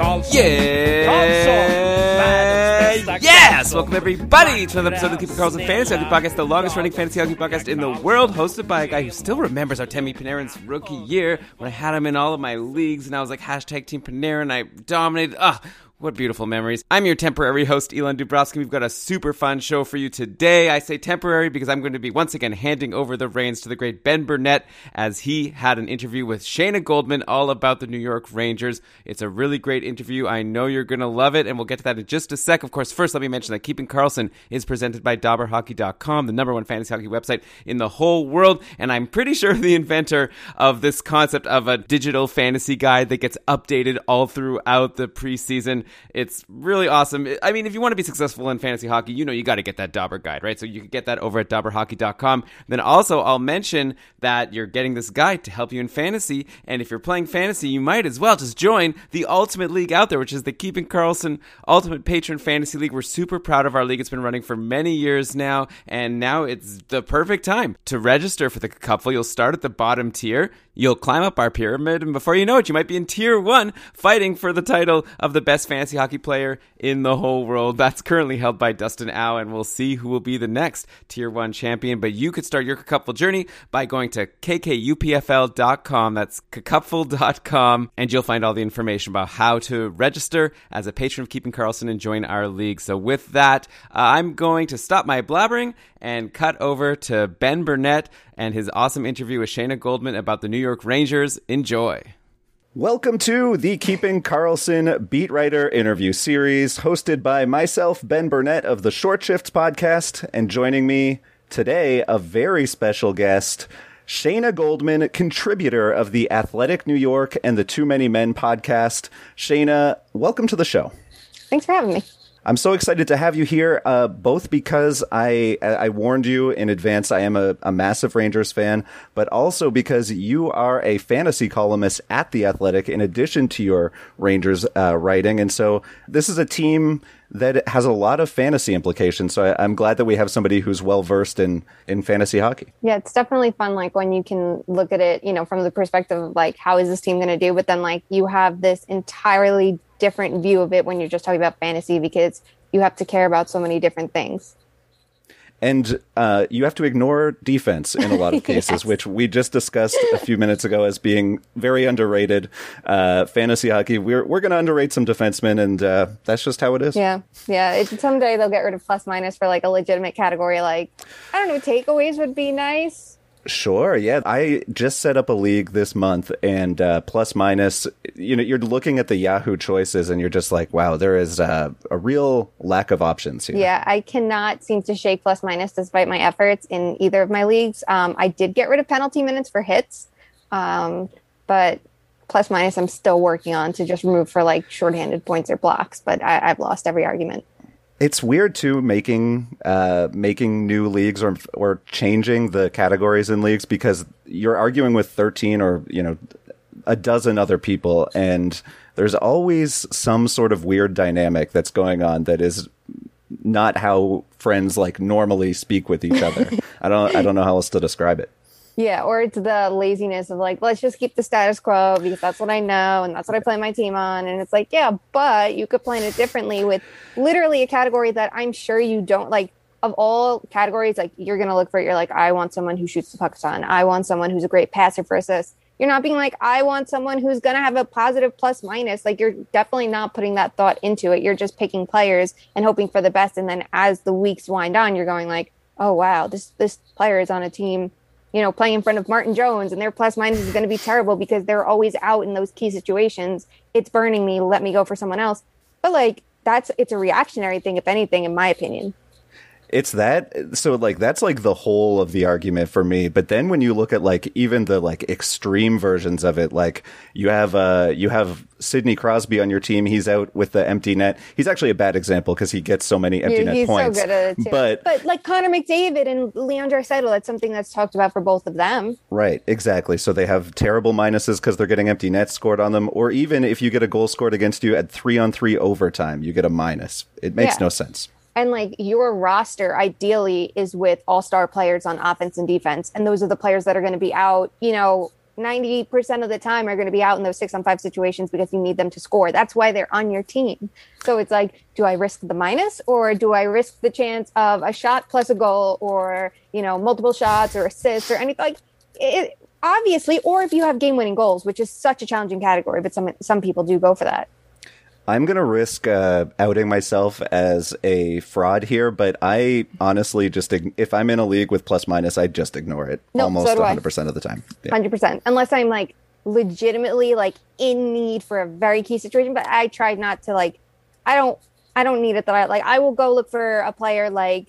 Karlsson, Yeah! Världens Yes! Welcome everybody to another episode of the Keeper Karlsson Fantasy Hockey Podcast, the longest running fantasy hockey podcast in the world, hosted by a guy who still remembers Artemi Panarin's rookie year when I had him in all of my leagues and I was like hashtag Team Panarin. I dominated. Ah, what beautiful memories. I'm your temporary host, Elon Dubrovsky. We've got a super fun show for you today. I say temporary because I'm going to be once again handing over the reins to the great Ben Burnett as he had an interview with Shayna Goldman all about the New York Rangers. It's a really great interview. I know you're going to love it, and we'll get to that in just a sec. Of course, first, let me mention that Keeping Karlsson is presented by DobberHockey.com, the number one fantasy hockey website in the whole world. And I'm pretty sure the inventor of this concept of a digital fantasy guide that gets updated all throughout the preseason. It's really awesome. I mean, if you want to be successful in fantasy hockey, you know you got to get that Dobber guide, right? So you can get that over at DobberHockey.com. Then also, I'll mention that you're getting this guide to help you in fantasy. And if you're playing fantasy, you might as well just join the ultimate league out there, which is the Keeping Karlsson Ultimate Patron Fantasy League. We're super proud of our league. It's been running for many years now, and now it's the perfect time to register for the couple. You'll start at the bottom tier. You'll climb up our pyramid, and before you know it, you might be in tier one, fighting for the title of the best fantasy hockey player in the whole world. That's currently held by Dustin Au, and we'll see who will be the next tier one champion. But you could start your couple journey by going to kkupfl.com. That's kakupful.com, and you'll find all the information about how to register as a patron of Keeping Karlsson and join our league. So with that, uh, I'm going to stop my blabbering and cut over to Ben Burnett and his awesome interview with Shayna Goldman about the New York Rangers. Enjoy. Welcome to the Keeping Karlsson Beat Writer interview series, hosted by myself, Ben Burnett of the Short Shifts podcast, and joining me today, a very special guest, Shayna Goldman, contributor of the Athletic New York and the Too Many Men podcast. Shayna, welcome to the show. Thanks for having me. I'm so excited to have you here, uh, both because I I warned you in advance I am a, a massive Rangers fan, but also because you are a fantasy columnist at The Athletic in addition to your Rangers uh, writing. And so this is a team that has a lot of fantasy implications. So I, I'm glad that we have somebody who's well versed in, in fantasy hockey. Yeah, it's definitely fun. Like when you can look at it, you know, from the perspective of like, how is this team going to do? But then like you have this entirely different view of it when you're just talking about fantasy because you have to care about so many different things. And uh, you have to ignore defense in a lot of cases, Yes. which we just discussed a few minutes ago as being very underrated. Uh, fantasy hockey, we're we're going to underrate some defensemen, and uh, that's just how it is. Yeah, yeah. It, someday they'll get rid of plus minus for like a legitimate category. Like I don't know, takeaways would be nice. Sure, yeah. I just set up a league this month, and uh, plus minus, you know, you're looking at the Yahoo choices, and you're just like, wow, there is uh, a real lack of options here. Yeah, I cannot seem to shake plus minus despite my efforts in either of my leagues. Um, I did get rid of penalty minutes for hits, um, but plus minus I'm still working on to just remove for like shorthanded points or blocks. But I, I've lost every argument. It's weird too making uh, making new leagues or or changing the categories in leagues because you're arguing with 13 or you know a dozen other people and there's always some sort of weird dynamic that's going on that is not how friends like normally speak with each other. I don't I don't know how else to describe it. Yeah, or it's the laziness of like, let's just keep the status quo because that's what I know and that's what I play my team on. And it's like, yeah, but you could plan it differently with literally a category that I'm sure you don't like. Of all categories, like you're gonna look for it. You're like, I want someone who shoots the puck ton. I want someone who's a great passer for. You're not being like, I want someone who's gonna have a positive plus minus. Like you're definitely not putting that thought into it. You're just picking players and hoping for the best. And then as the weeks wind on, you're going like, oh wow, this this player is on a team you know, playing in front of Martin Jones and their plus minus is going to be terrible because they're always out in those key situations. It's burning me. Let me go for someone else. But like, that's it's a reactionary thing, if anything, in my opinion. It's that so like that's like the whole of the argument for me. But then when you look at like even the like extreme versions of it, like you have uh you have Sidney Crosby on your team. He's out with the empty net. He's actually a bad example because he gets so many empty net he's points. so good at it too. But but like Connor McDavid and Leon Draisaitl, that's something that's talked about for both of them. Right, exactly. So they have terrible minuses because they're getting empty nets scored on them, or even if you get a goal scored against you at three on three overtime, you get a minus. It makes Yeah. no sense. And like your roster ideally is with all star players on offense and defense. And those are the players that are going to be out, you know, 90% of the time are going to be out in those six on five situations because you need them to score. That's why they're on your team. So it's like, do I risk the minus or do I risk the chance of a shot plus a goal or, you know, multiple shots or assists or anything like it? Obviously, or if you have game winning goals, which is such a challenging category, but some some people do go for that. I'm going to risk uh, outing myself as a fraud here, but I honestly just, if I'm in a league with plus minus, I just ignore it No, almost so 100% of the time. Yeah. hundred percent. Unless I'm like legitimately like in need for a very key situation, but I try not to like. I don't. I don't need it that I like. I will go look for a player like,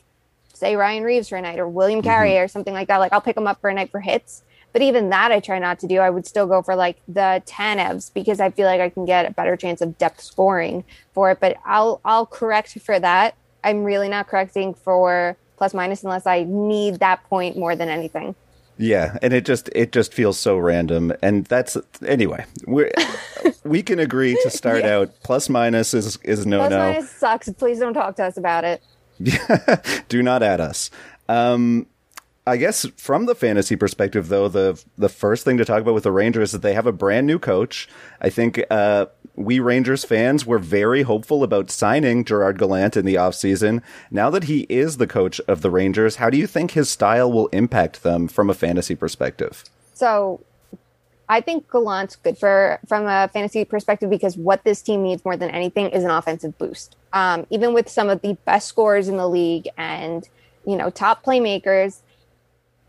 say Ryan Reaves for a night or William Carrier or something like that. Like I'll pick them up for a night for hits. But even that, I try not to do. I would still go for like the Tanevs because I feel like I can get a better chance of depth scoring for it. But I'll I'll correct for that. I'm really not correcting for plus minus unless I need that point more than anything. Yeah, and it just it just feels so random, and that's anyway. We we can agree to start out plus minus is is no Plus no. minus sucks. Please don't talk to us about it. Do not add us. Um, I guess from the fantasy perspective, though, the the first thing to talk about with the Rangers is that they have a brand new coach. I think uh, we Rangers fans were very hopeful about signing Gerard Gallant in the offseason. Now that he is the coach of the Rangers, how do you think his style will impact them from a fantasy perspective? So I think Gallant's good for from a fantasy perspective because what this team needs more than anything is an offensive boost. Um, even with some of the best scorers in the league and you know top playmakers,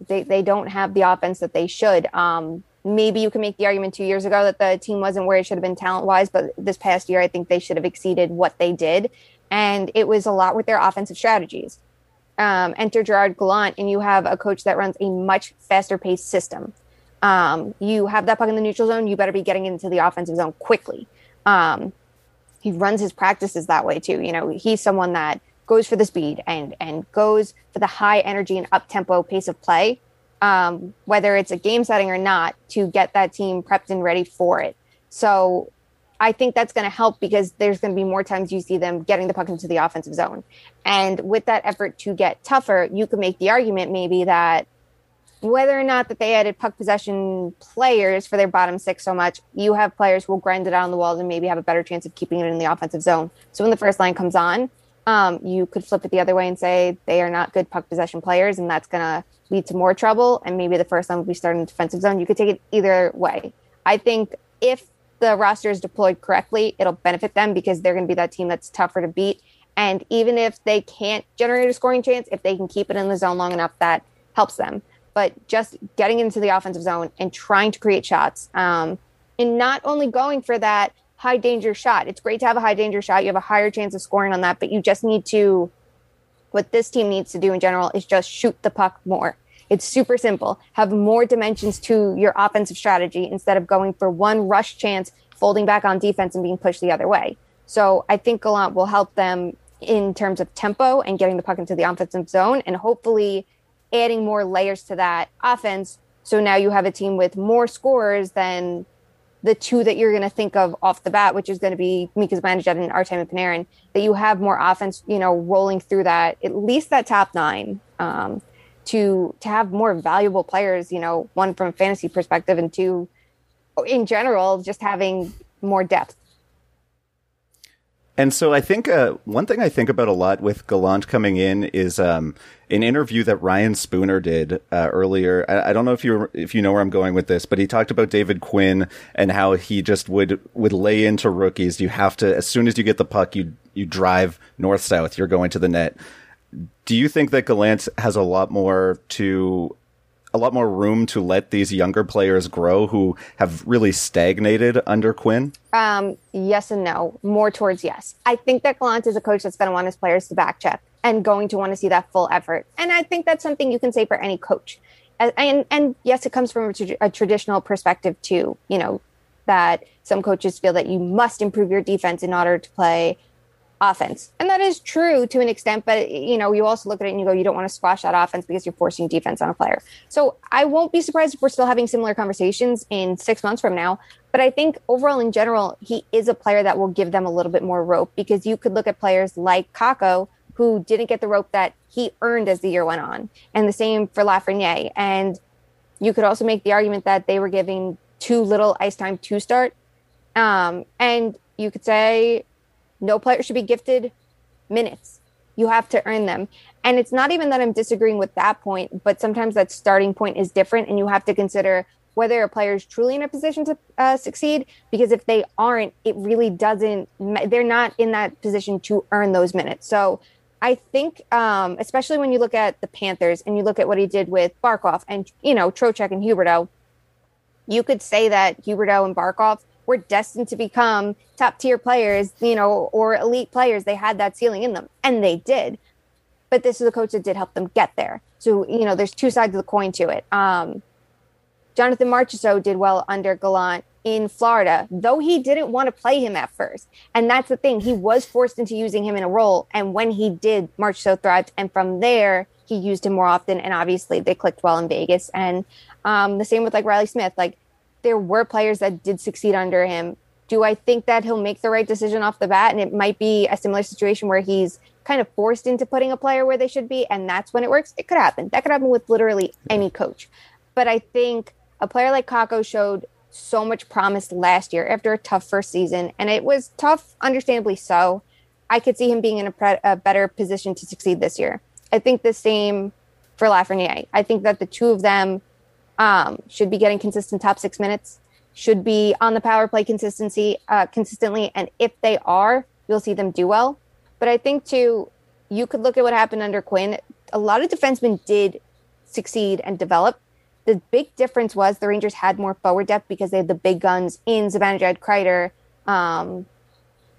they they don't have the offense that they should. Um, maybe you can make the argument two years ago that the team wasn't where it should have been talent wise, but this past year I think they should have exceeded what they did, and it was a lot with their offensive strategies. Um, enter Gerard Gallant, and you have a coach that runs a much faster paced system um, you have that puck in the neutral zone, you better be getting into the offensive zone quickly. Um, he runs his practices that way too. You know, he's someone that goes for the speed and and goes for the high energy and up tempo pace of play, um, whether it's a game setting or not, to get that team prepped and ready for it. So I think that's going to help because there's going to be more times you see them getting the puck into the offensive zone. And with that effort to get tougher, you could make the argument maybe that whether or not that they added puck possession players for their bottom six so much, you have players who will grind it out on the walls and maybe have a better chance of keeping it in the offensive zone. So when the first line comes on, um, you could flip it the other way and say they are not good puck possession players, and that's going to lead to more trouble. And maybe the first line will be starting in defensive zone. You could take it either way. I think if the roster is deployed correctly, it'll benefit them because they're going to be that team that's tougher to beat. And even if they can't generate a scoring chance, if they can keep it in the zone long enough, that helps them. But just getting into the offensive zone and trying to create shots, um, and not only going for that high danger shot. It's great to have a high danger shot. You have a higher chance of scoring on that, but you just need to. What this team needs to do in general is just shoot the puck more. It's super simple. Have more dimensions to your offensive strategy instead of going for one rush chance, folding back on defense and being pushed the other way. So I think Gallant will help them in terms of tempo and getting the puck into the offensive zone and hopefully adding more layers to that offense. So now you have a team with more scores than the two that you're going to think of off the bat, which is going to be Mika Zibanejad and Artemi Panarin, that you have more offense, you know, rolling through that, at least that top nine, um, to to have more valuable players, you know, one from a fantasy perspective and two, in general, just having more depth. And so I think uh, one thing I think about a lot with Gallant coming in is um, an interview that Ryan Spooner did uh, earlier. I, I don't know if you if you know where I'm going with this, but he talked about David Quinn and how he just would would lay into rookies. You have to as soon as you get the puck, you you drive north south. You're going to the net. Do you think that Gallant has a lot more to a lot more room to let these younger players grow who have really stagnated under Quinn? Um, yes and no. More towards yes. I think that Gallant is a coach that's going to want his players to back check and going to want to see that full effort. And I think that's something you can say for any coach. And and, yes, it comes from a, tra- a traditional perspective too. You know that some coaches feel that you must improve your defense in order to play offense. And that is true to an extent, but you know, you also look at it and you go, you don't want to squash that offense because you're forcing defense on a player. So I won't be surprised if we're still having similar conversations in six months from now. But I think overall in general, he is a player that will give them a little bit more rope because you could look at players like Kakko who didn't get the rope that he earned as the year went on. And the same for Lafreniere. And you could also make the argument that they were giving too little ice time to start. Um, and you could say no player should be gifted minutes. You have to earn them. And it's not even that I'm disagreeing with that point, but sometimes that starting point is different. And you have to consider whether a player is truly in a position to uh, succeed. Because if they aren't, it really doesn't, they're not in that position to earn those minutes. So I think, um, especially when you look at the Panthers and you look at what he did with Barkov and, you know, Trocheck and Huberdeau, you could say that Huberdeau and Barkov were destined to become top tier players, you know, or elite players. They had that ceiling in them, and they did. But this is a coach that did help them get there. So, you know, there's two sides of the coin to it. Um, Jonathan Marchessault did well under Gallant in Florida, though he didn't want to play him at first. And that's the thing. He was forced into using him in a role. And when he did, Marchessault thrived. And from there, he used him more often. And obviously, they clicked well in Vegas. And um, the same with like Reilly Smith. Like, there were players that did succeed under him. Do I think that he'll make the right decision off the bat? And it might be a similar situation where he's kind of forced into putting a player where they should be, and that's when it works. It could happen. That could happen with literally any coach. But I think a player like Kakko showed so much promise last year after a tough first season, and it was tough, understandably so. I could see him being in a, pre- a better position to succeed this year. I think the same for Lafreniere. I think that the two of them um, should be getting consistent top six minutes, should be on the power play consistency uh, consistently, and if they are, you'll see them do well. But I think too, you could look at what happened under Quinn. A lot of defensemen did succeed and develop. The big difference was the Rangers had more forward depth because they had the big guns in Zibanejad, Kreider, um,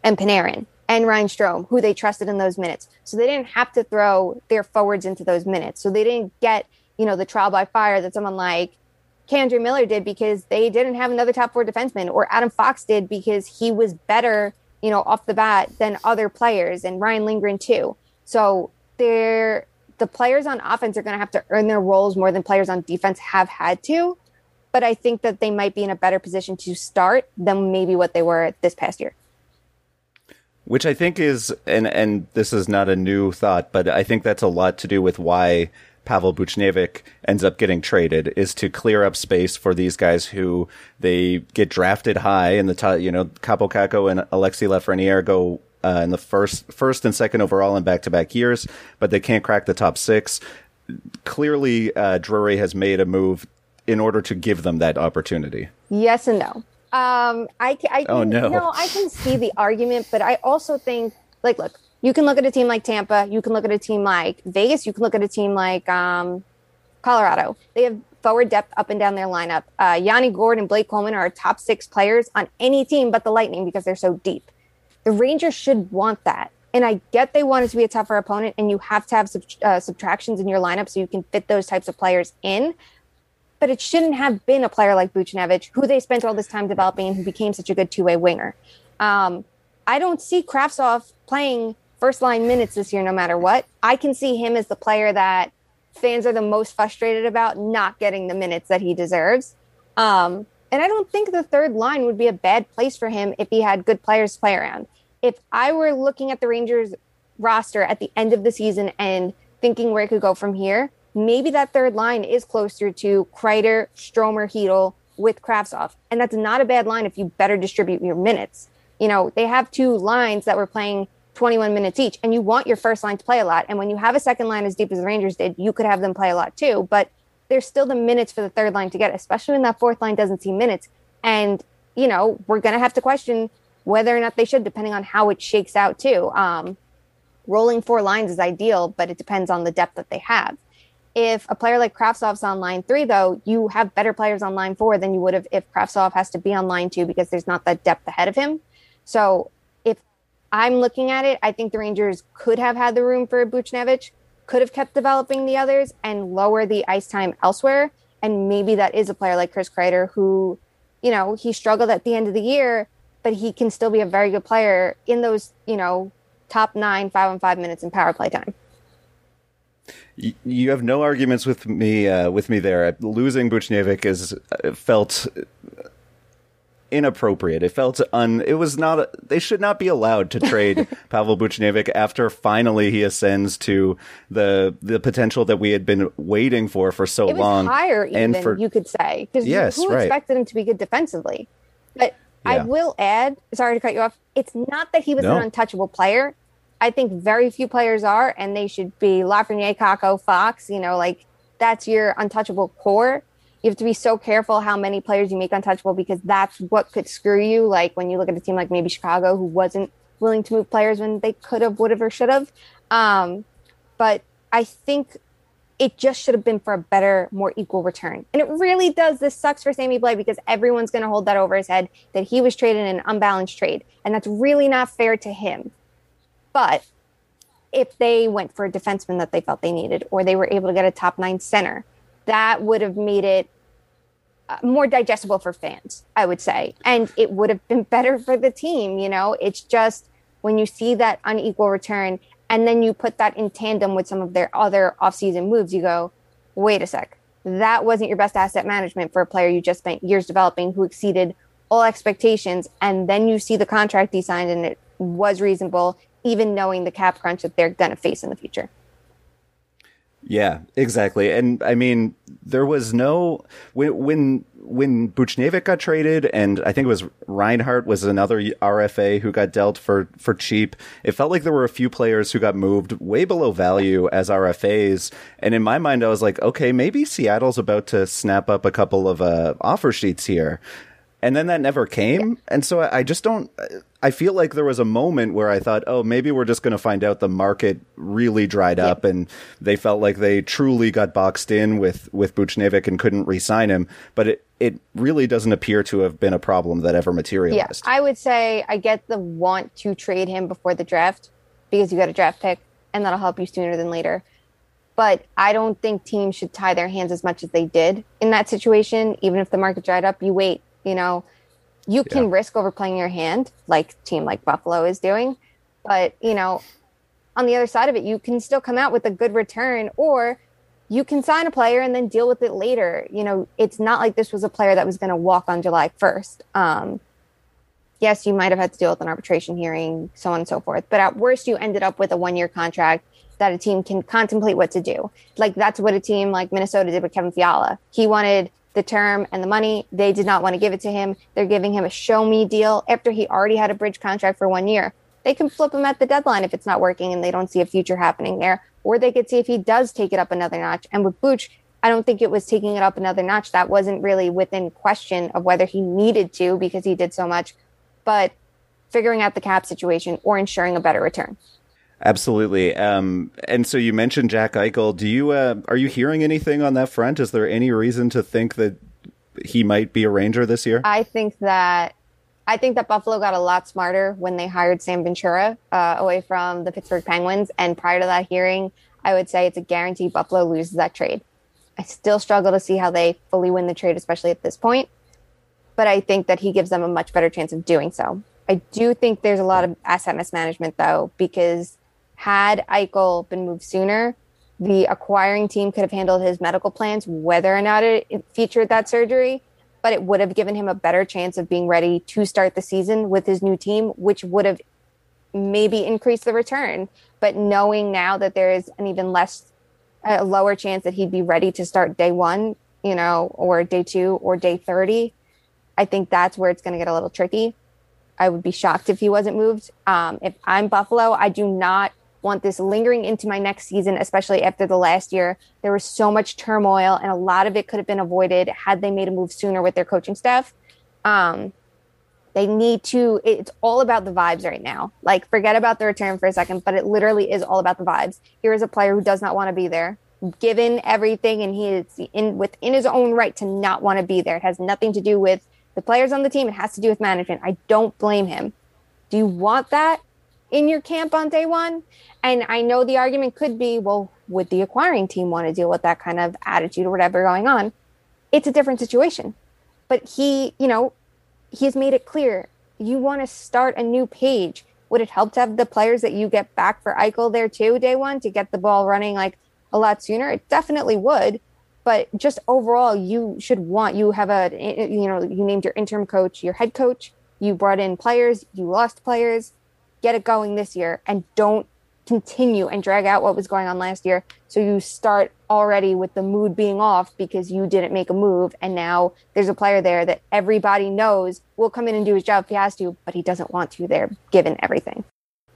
and Panarin and Ryan Strome, who they trusted in those minutes. So they didn't have to throw their forwards into those minutes. So they didn't get you know, the trial by fire that someone like K'Andre Miller did because they didn't have another top four defenseman, or Adam Fox did because he was better, you know, off the bat than other players, and Ryan Lindgren too. So they're the players on offense are going to have to earn their roles more than players on defense have had to. But I think that they might be in a better position to start than maybe what they were this past year. Which I think is, and and this is not a new thought, but I think that's a lot to do with why Pavel Buchnevich ends up getting traded is to clear up space for these guys who they get drafted high in the top, you know, Kaapo Kakko and Alexi Lafreniere go uh, in the first, first and second overall in back to back years, but they can't crack the top six. Clearly, uh, Drury has made a move in order to give them that opportunity. Yes and no. Um, I, I oh, no. no, I can see the argument, but I also think, like, look, you can look at a team like Tampa. You can look at a team like Vegas. You can look at a team like um, Colorado. They have forward depth up and down their lineup. Uh, Yanni Gourde and Blake Coleman are top six players on any team but the Lightning because they're so deep. The Rangers should want that. And I get they want it to be a tougher opponent, and you have to have sub- uh, subtractions in your lineup so you can fit those types of players in. But it shouldn't have been a player like Buchnevich, who they spent all this time developing and who became such a good two way winger. Um, I don't see Kravtsov playing first line minutes this year, no matter what. I can see him as the player that fans are the most frustrated about not getting the minutes that he deserves. Um, and I don't think the third line would be a bad place for him if he had good players to play around. If I were looking at the Rangers roster at the end of the season and thinking where it could go from here, maybe that third line is closer to Kreider, Stromer, Chytil with Kravtsov. And that's not a bad line if you better distribute your minutes. You know, they have two lines that were playing 21 minutes each and you want your first line to play a lot. And when you have a second line as deep as the Rangers did, you could have them play a lot too. But there's still the minutes for the third line to get, especially when that fourth line doesn't see minutes. And, you know, we're going to have to question whether or not they should, depending on how it shakes out too. Um, rolling four lines is ideal, but it depends on the depth that they have. If a player like Kravtsov's on line three, though, you have better players on line four than you would have if Kravtsov has to be on line two because there's not that depth ahead of him. So I'm looking at it, I think the Rangers could have had the room for Buchnevich, could have kept developing the others and lower the ice time elsewhere. And maybe that is a player like Chris Kreider who, you know, he struggled at the end of the year, but he can still be a very good player in those, you know, top nine, five on five minutes in power play time. You have no arguments with me uh, with me there. Losing Buchnevich is uh, felt inappropriate. It felt un. It was not. They should not be allowed to trade Pavel Buchnevich after finally he ascends to the the potential that we had been waiting for for so long. Higher, even and for you could say, because Yes, who right. expected him to be good defensively? But I will add. Sorry to cut you off. It's not that he was No. an untouchable player. I think very few players are, and they should be Lafreniere, Kakko, Fox. You know, like that's your untouchable core. You have to be so careful how many players you make untouchable because that's what could screw you. Like when you look at a team like maybe Chicago, who wasn't willing to move players when they could have, would have, or should have. Um, but I think it just should have been for a better, more equal return. And it really does. This sucks for Sammy Blais because everyone's going to hold that over his head that he was traded in an unbalanced trade. And that's really not fair to him. But if they went for a defenseman that they felt they needed, or they were able to get a top nine center, that would have made it Uh, more digestible for fans, I would say. And it would have been better for the team. You know, it's just when you see that unequal return and then you put that in tandem with some of their other offseason moves, you go, wait a sec. That wasn't your best asset management for a player you just spent years developing who exceeded all expectations. And then you see the contract he signed and it was reasonable, even knowing the cap crunch that they're going to face in the future. Yeah, exactly. And I mean, there was no when when when Buchnevich got traded, and I think it was Reinhart was another RFA who got dealt for for cheap. It felt like there were a few players who got moved way below value as RFAs, and in my mind, I was like, okay, maybe Seattle's about to snap up a couple of uh, offer sheets here. And then that never came. And so I I just don't, I feel like there was a moment where I thought, oh, maybe we're just going to find out the market really dried up and they felt like they truly got boxed in with, with Buchnevich and couldn't re sign him. But it, it really doesn't appear to have been a problem that ever Yeah, materialized. I would say I get the want to trade him before the draft because you got a draft pick and that'll help you sooner than later. But I don't think teams should tie their hands as much as they did in that situation. Even if the market dried up, you wait. You know, you can risk overplaying your hand, like team like Buffalo is doing. But you know, on the other side of it, you can still come out with a good return, or you can sign a player and then deal with it later. You know, it's not like this was a player that was going to walk on July 1st. Um, yes, you might have had to deal with an arbitration hearing, so on and so forth. But at worst, you ended up with a one year contract that a team can contemplate what to do. Like that's what a team like Minnesota did with Kevin Fiala. He wanted the term and the money. They did not want to give it to him. They're giving him a show me deal after he already had a bridge contract for one year. They can flip him at the deadline if it's not working and they don't see a future happening there. Or they could see if he does take it up another notch. And with Booch, I don't think it was taking it up another notch. That wasn't really within question of whether he needed to because he did so much, but figuring out the cap situation or ensuring a better return. Absolutely. Um, and so you mentioned Jack Eichel. Do you, uh, are you hearing anything on that front? Is there any reason to think that he might be a Ranger this year? I think that I think that Buffalo got a lot smarter when they hired Sam Ventura uh, away from the Pittsburgh Penguins. And prior to that hearing, I would say it's a guarantee Buffalo loses that trade. I still struggle to see how they fully win the trade, especially at this point. But I think that he gives them a much better chance of doing so. I do think there's a lot of asset mismanagement, though, because had Eichel been moved sooner, the acquiring team could have handled his medical plans, whether or not it featured that surgery but it would have given him a better chance of being ready to start the season with his new team, which would have maybe increased the return. But knowing now that there is an even less, a lower chance that he'd be ready to start day one, you know, or day two or day 30, I think that's where it's going to get a little tricky. I would be shocked if he wasn't moved. Um, if I'm Buffalo, I do not want this lingering into my next season, especially after the last year. There was so much turmoil, and a lot of it could have been avoided had they made a move sooner with their coaching staff. Um, they need to, it's all about the vibes right now. Like, forget about the return for a second, but it literally is all about the vibes. Here is a player who does not want to be there, given everything and he is in within his own right to not want to be there. It has nothing to do with the players on the team. It has to do with management. I don't blame him. Do you want that in your camp on day one? And I know the argument could be, well, would the acquiring team want to deal with that kind of attitude or whatever going on? It's a different situation. But he, you know, he has made it clear you want to start a new page. Would it help to have the players that you get back for Eichel there too, day one, to get the ball running like a lot sooner? It definitely would. But just overall, you should want you have a you know you named your interim coach, your head coach. You brought in players, you lost players. Get it going this year, and don't continue and drag out what was going on last year. So you start already with the mood being off because you didn't make a move. And now there's a player there that everybody knows will come in and do his job if he has to, but he doesn't want to there given everything.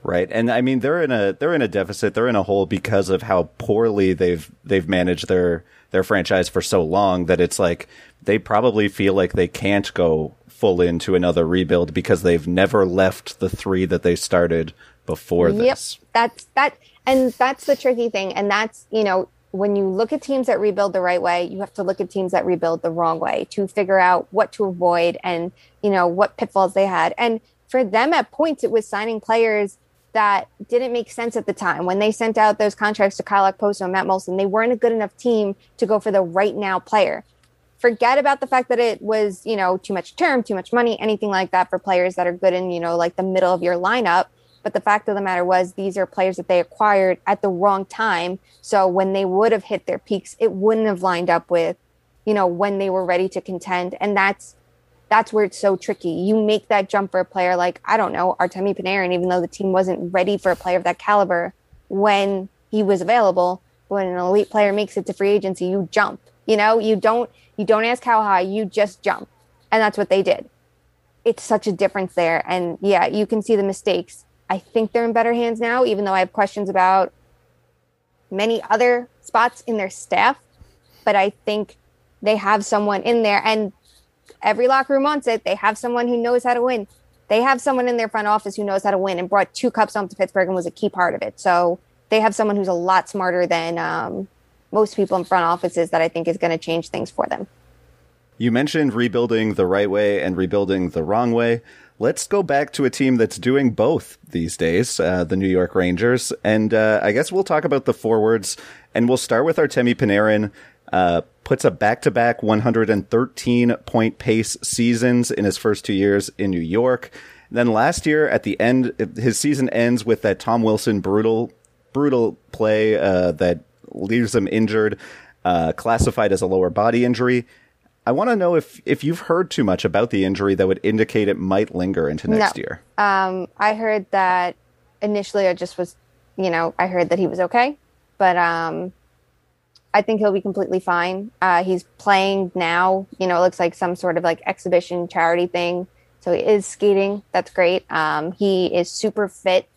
Right. And I mean they're in a they're in a deficit, they're in a hole because of how poorly they've they've managed their their franchise for so long that it's like they probably feel like they can't go full into another rebuild because they've never left the three that they started before this. Yep. That's that and that's the tricky thing. And that's, you know, when you look at teams that rebuild the right way, you have to look at teams that rebuild the wrong way to figure out what to avoid and, you know, what pitfalls they had. And for them at points, it was signing players that didn't make sense at the time. When they sent out those contracts to Kyle Okposo and Matt Moulson, they weren't a good enough team to go for the right now player. Forget about the fact that it was, you know, too much term, too much money, anything like that for players that are good in, you know, like the middle of your lineup. But the fact of the matter was, these are players that they acquired at the wrong time. So when they would have hit their peaks, it wouldn't have lined up with, you know, when they were ready to contend. And that's that's where it's so tricky. You make that jump for a player like I don't know Artemi Panarin, even though the team wasn't ready for a player of that caliber when he was available. When an elite player makes it to free agency, you jump. You know, you don't you don't ask how high, you just jump, and that's what they did. It's such a difference there, and yeah, you can see the mistakes. I think they're in better hands now, even though I have questions about many other spots in their staff. But I think they have someone in there, and every locker room wants it. They have someone who knows how to win. They have someone in their front office who knows how to win and brought two cups home to Pittsburgh and was a key part of it. So they have someone who's a lot smarter than um, most people in front offices that I think is going to change things for them. You mentioned rebuilding the right way and rebuilding the wrong way. Let's go back to a team that's doing both these days, uh, the New York Rangers. And uh, I guess we'll talk about the forwards, and we'll start with Artemi Panarin. Uh, puts a back-to-back 113 point pace seasons in his first two years in New York. Then last year, at the end, his season ends with that Tom Wilson brutal, brutal play uh, that leaves him injured, uh, classified as a lower body injury. I want to know if if you've heard too much about the injury that would indicate it might linger into next No. year. Um, I heard that initially I just was, you know, I heard that he was okay, but um, I think he'll be completely fine. Uh, he's playing now. You know, it looks like some sort of like exhibition charity thing. So he is skating. That's great. Um, he is super fit,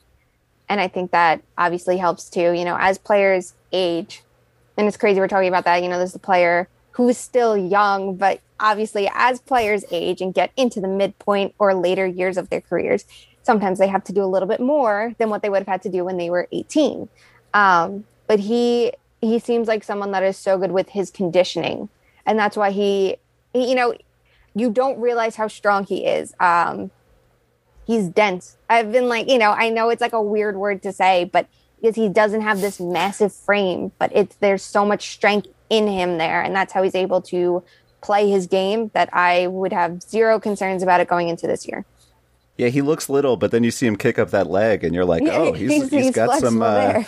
and I think that obviously helps too. You know, as players age, and it's crazy we're talking about that. You know, there's a player who's still young, but obviously as players age and get into the midpoint or later years of their careers, sometimes they have to do a little bit more than what they would have had to do when they were 18. Um, but he he seems like someone that is so good with his conditioning, and that's why he, he you know, you don't realize how strong he is. Um, he's dense. I've been like, you know, I know it's like a weird word to say, but because he doesn't have this massive frame, but it's there's so much strength in him there, and that's how he's able to play his game. That I would have zero concerns about it going into this year. Yeah, he looks little, but then you see him kick up that leg, and you're like, oh, he's, he's got some. Uh,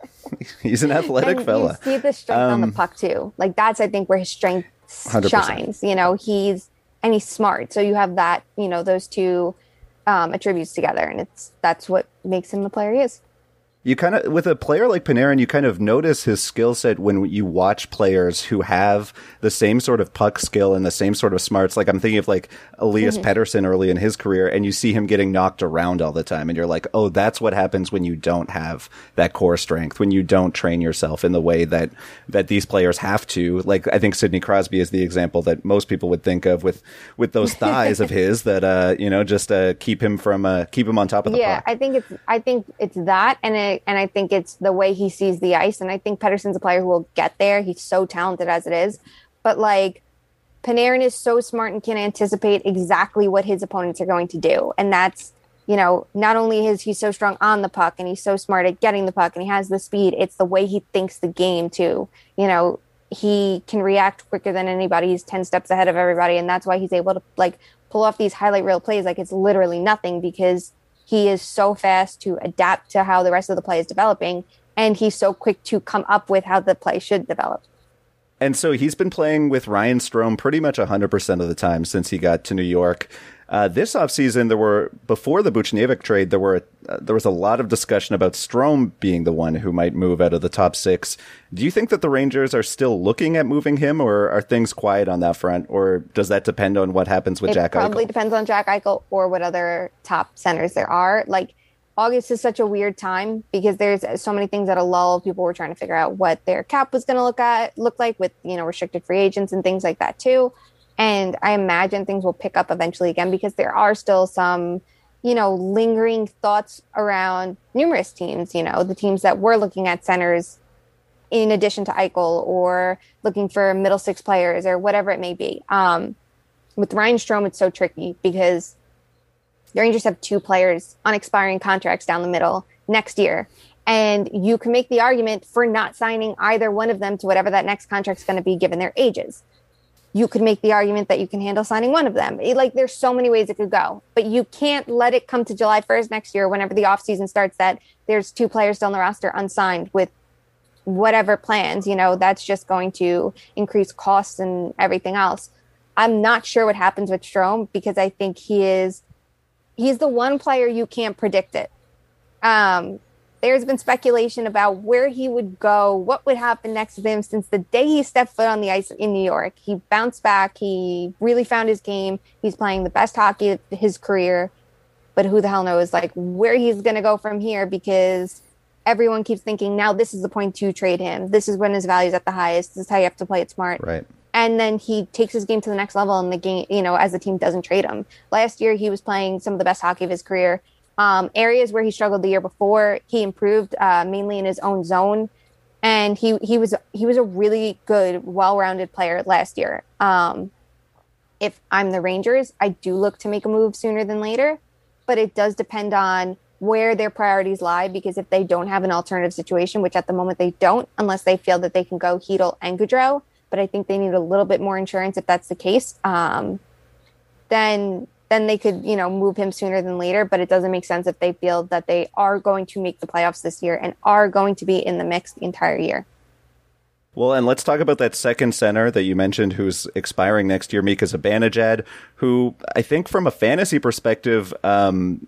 he's an athletic and fella. You see the strength on the Um, puck too. Like that's I think where his strength 100%. shines. You know, he's and he's smart. So you have that. You know, those two um, attributes together, and it's that's what makes him the player he is. You kind of, with a player like Panarin, you kind of notice his skill set when you watch players who have the same sort of puck skill and the same sort of smarts. Like I'm thinking of like Elias Pettersson early in his career, and you see him getting knocked around all the time, and you're like, oh, that's what happens when you don't have that core strength, when you don't train yourself in the way that that these players have to. Like I think Sidney Crosby is the example that most people would think of with with those thighs of his that uh you know just uh keep him from uh keep him on top of the yeah, puck. I think it's I think it's that, and it And I think it's the way he sees the ice. And I think Pettersson's a player who will get there. He's so talented as it is. But like Panarin is so smart and can anticipate exactly what his opponents are going to do. And that's, you know, not only is he so strong on the puck and he's so smart at getting the puck and he has the speed, it's the way he thinks the game too. You know, he can react quicker than anybody. He's 10 steps ahead of everybody. And that's why he's able to like pull off these highlight reel plays like it's literally nothing because he is so fast to adapt to how the rest of the play is developing. And he's so quick to come up with how the play should develop. And so he's been playing with Ryan Strome pretty much 100% of the time since he got to New York. Uh, this offseason, there were before the Buchnevich trade, there were uh, there was a lot of discussion about Strome being the one who might move out of the top six. Do you think that the Rangers are still looking at moving him, or are things quiet on that front, or does that depend on what happens with it Jack? Probably Eichel? depends on Jack Eichel or what other top centers there are. Like August is such a weird time because there's so many things at a lull. People were trying to figure out what their cap was going to look at look like with you know restricted free agents and things like that too. And I imagine things will pick up eventually again because there are still some, you know, lingering thoughts around numerous teams, you know, the teams that were looking at centers in addition to Eichel or looking for middle six players or whatever it may be. Um, with Ryan Strome, it's so tricky because the Rangers have two players on expiring contracts down the middle next year. And you can make the argument for not signing either one of them to whatever that next contract is going to be given their ages you could make the argument that you can handle signing one of them. It, like there's so many ways it could go, but you can't let it come to July 1st next year, whenever the offseason starts, that there's two players still on the roster unsigned with whatever plans. You know, that's just going to increase costs and everything else. I'm not sure what happens with Strome because I think he is he's the one player you can't predict it. Um, there's been speculation about where he would go, what would happen next to him since the day he stepped foot on the ice in New York. He bounced back. He really found his game. He's playing the best hockey of his career. But who the hell knows like where he's going to go from here because everyone keeps thinking now this is the point to trade him. This is when his value is at the highest. This is how you have to play it smart. Right. And then he takes his game to the next level and the game, you know, as the team doesn't trade him. Last year he was playing some of the best hockey of his career um, areas where he struggled the year before, he improved uh, mainly in his own zone, and he he was he was a really good, well-rounded player last year. Um, if I'm the Rangers, I do look to make a move sooner than later, but it does depend on where their priorities lie. Because if they don't have an alternative situation, which at the moment they don't, unless they feel that they can go Chytil and Goodrow, but I think they need a little bit more insurance if that's the case. Um, then then they could, you know, move him sooner than later. But it doesn't make sense if they feel that they are going to make the playoffs this year and are going to be in the mix the entire year. Well, and let's talk about that second center that you mentioned who's expiring next year, Mika Zibanejad, who I think from a fantasy perspective, um,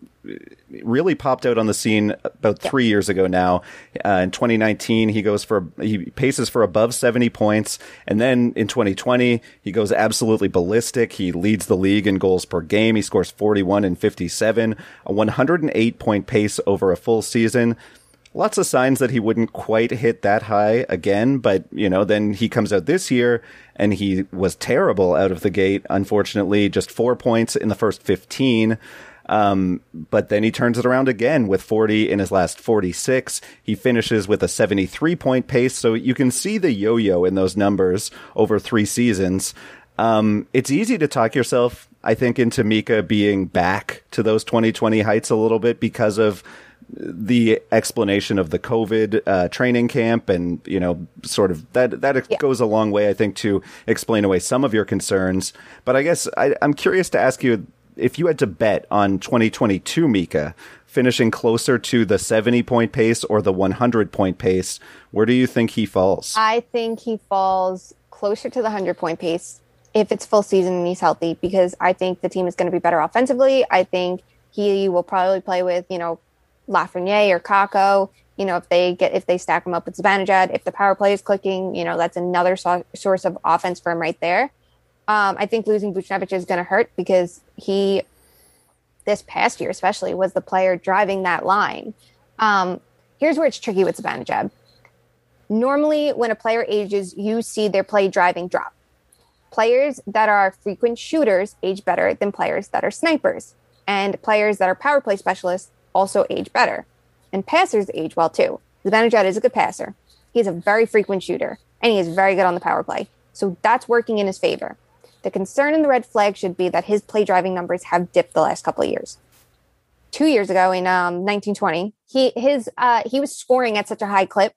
really popped out on the scene about three years ago now. Uh, in 2019, he goes for, he paces for above 70 points. And then in 2020, he goes absolutely ballistic. He leads the league in goals per game. He scores 41 and 57, a 108 point pace over a full season lots of signs that he wouldn't quite hit that high again. But, you know, then he comes out this year and he was terrible out of the gate. Unfortunately, just four points in the first 15. Um, but then he turns it around again with 40 in his last 46. He finishes with a 73 point pace. So you can see the yo yo in those numbers over three seasons. Um, it's easy to talk yourself, I think, into Mika being back to those 2020 heights a little bit because of the explanation of the COVID uh, training camp, and you know, sort of that that yeah. goes a long way, I think, to explain away some of your concerns. But I guess I, I'm curious to ask you if you had to bet on 2022 Mika finishing closer to the 70 point pace or the 100 point pace, where do you think he falls? I think he falls closer to the 100 point pace if it's full season and he's healthy, because I think the team is going to be better offensively. I think he will probably play with, you know, Lafreniere or Kakko. You know, if they get if they stack them up with Zibanejad, if the power play is clicking, you know, that's another so- source of offense for him right there. Um, I think losing Buchnevich is going to hurt because he, this past year especially, was the player driving that line. Um, here's where it's tricky with Zibanejad. Normally, when a player ages, you see their play driving drop. Players that are frequent shooters age better than players that are snipers, and players that are power play specialists also age better. and passers age well too. Zibanejad is a good passer. He's a very frequent shooter, and he is very good on the power play. So that's working in his favor. The concern and the red flag should be that his play driving numbers have dipped the last couple of years. Two years ago in um, 1920, he his uh, he was scoring at such a high clip,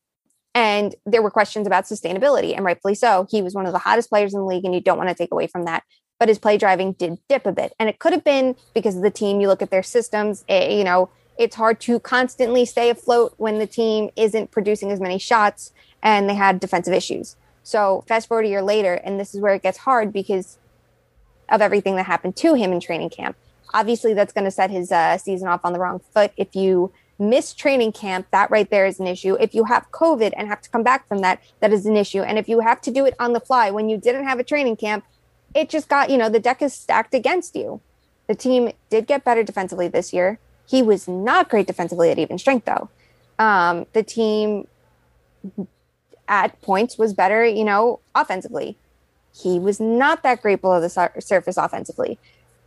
and there were questions about sustainability, and rightfully so. He was one of the hottest players in the league, and you don't want to take away from that. But his play driving did dip a bit, and it could have been because of the team. You look at their systems, it, eh, you know, it's hard to constantly stay afloat when the team isn't producing as many shots and they had defensive issues. So fast forward a year later, and this is where it gets hard because of everything that happened to him in training camp. Obviously, that's going to set his uh, season off on the wrong foot. If you miss training camp, that right there is an issue. If you have COVID and have to come back from that, that is an issue. And if you have to do it on the fly when you didn't have a training camp, it just got, you know, the deck is stacked against you. The team did get better defensively this year. He was not great defensively at even strength, though. Um, the team at points was better, you know, offensively. He was not that great below the sur- surface offensively.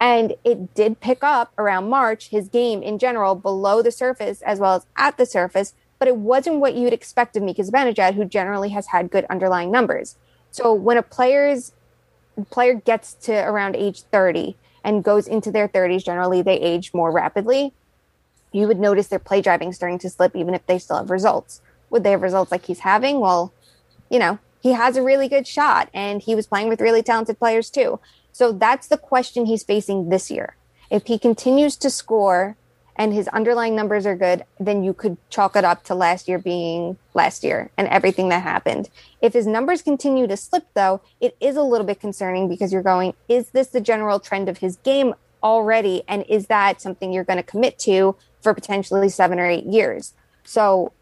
And it did pick up around March, his game in general, below the surface as well as at the surface, but it wasn't what you'd expect of Mika Zibanejad, who generally has had good underlying numbers. So when a player's player gets to around age 30 and goes into their 30s, generally they age more rapidly. You would notice their play driving starting to slip, even if they still have results would they have results like he's having? Well, you know, he has a really good shot and he was playing with really talented players too. So that's the question he's facing this year. If he continues to score and his underlying numbers are good, then you could chalk it up to last year being last year and everything that happened. If his numbers continue to slip, though, it is a little bit concerning because you're going, is this the general trend of his game already? And is that something you're going to commit to for potentially seven or eight years? So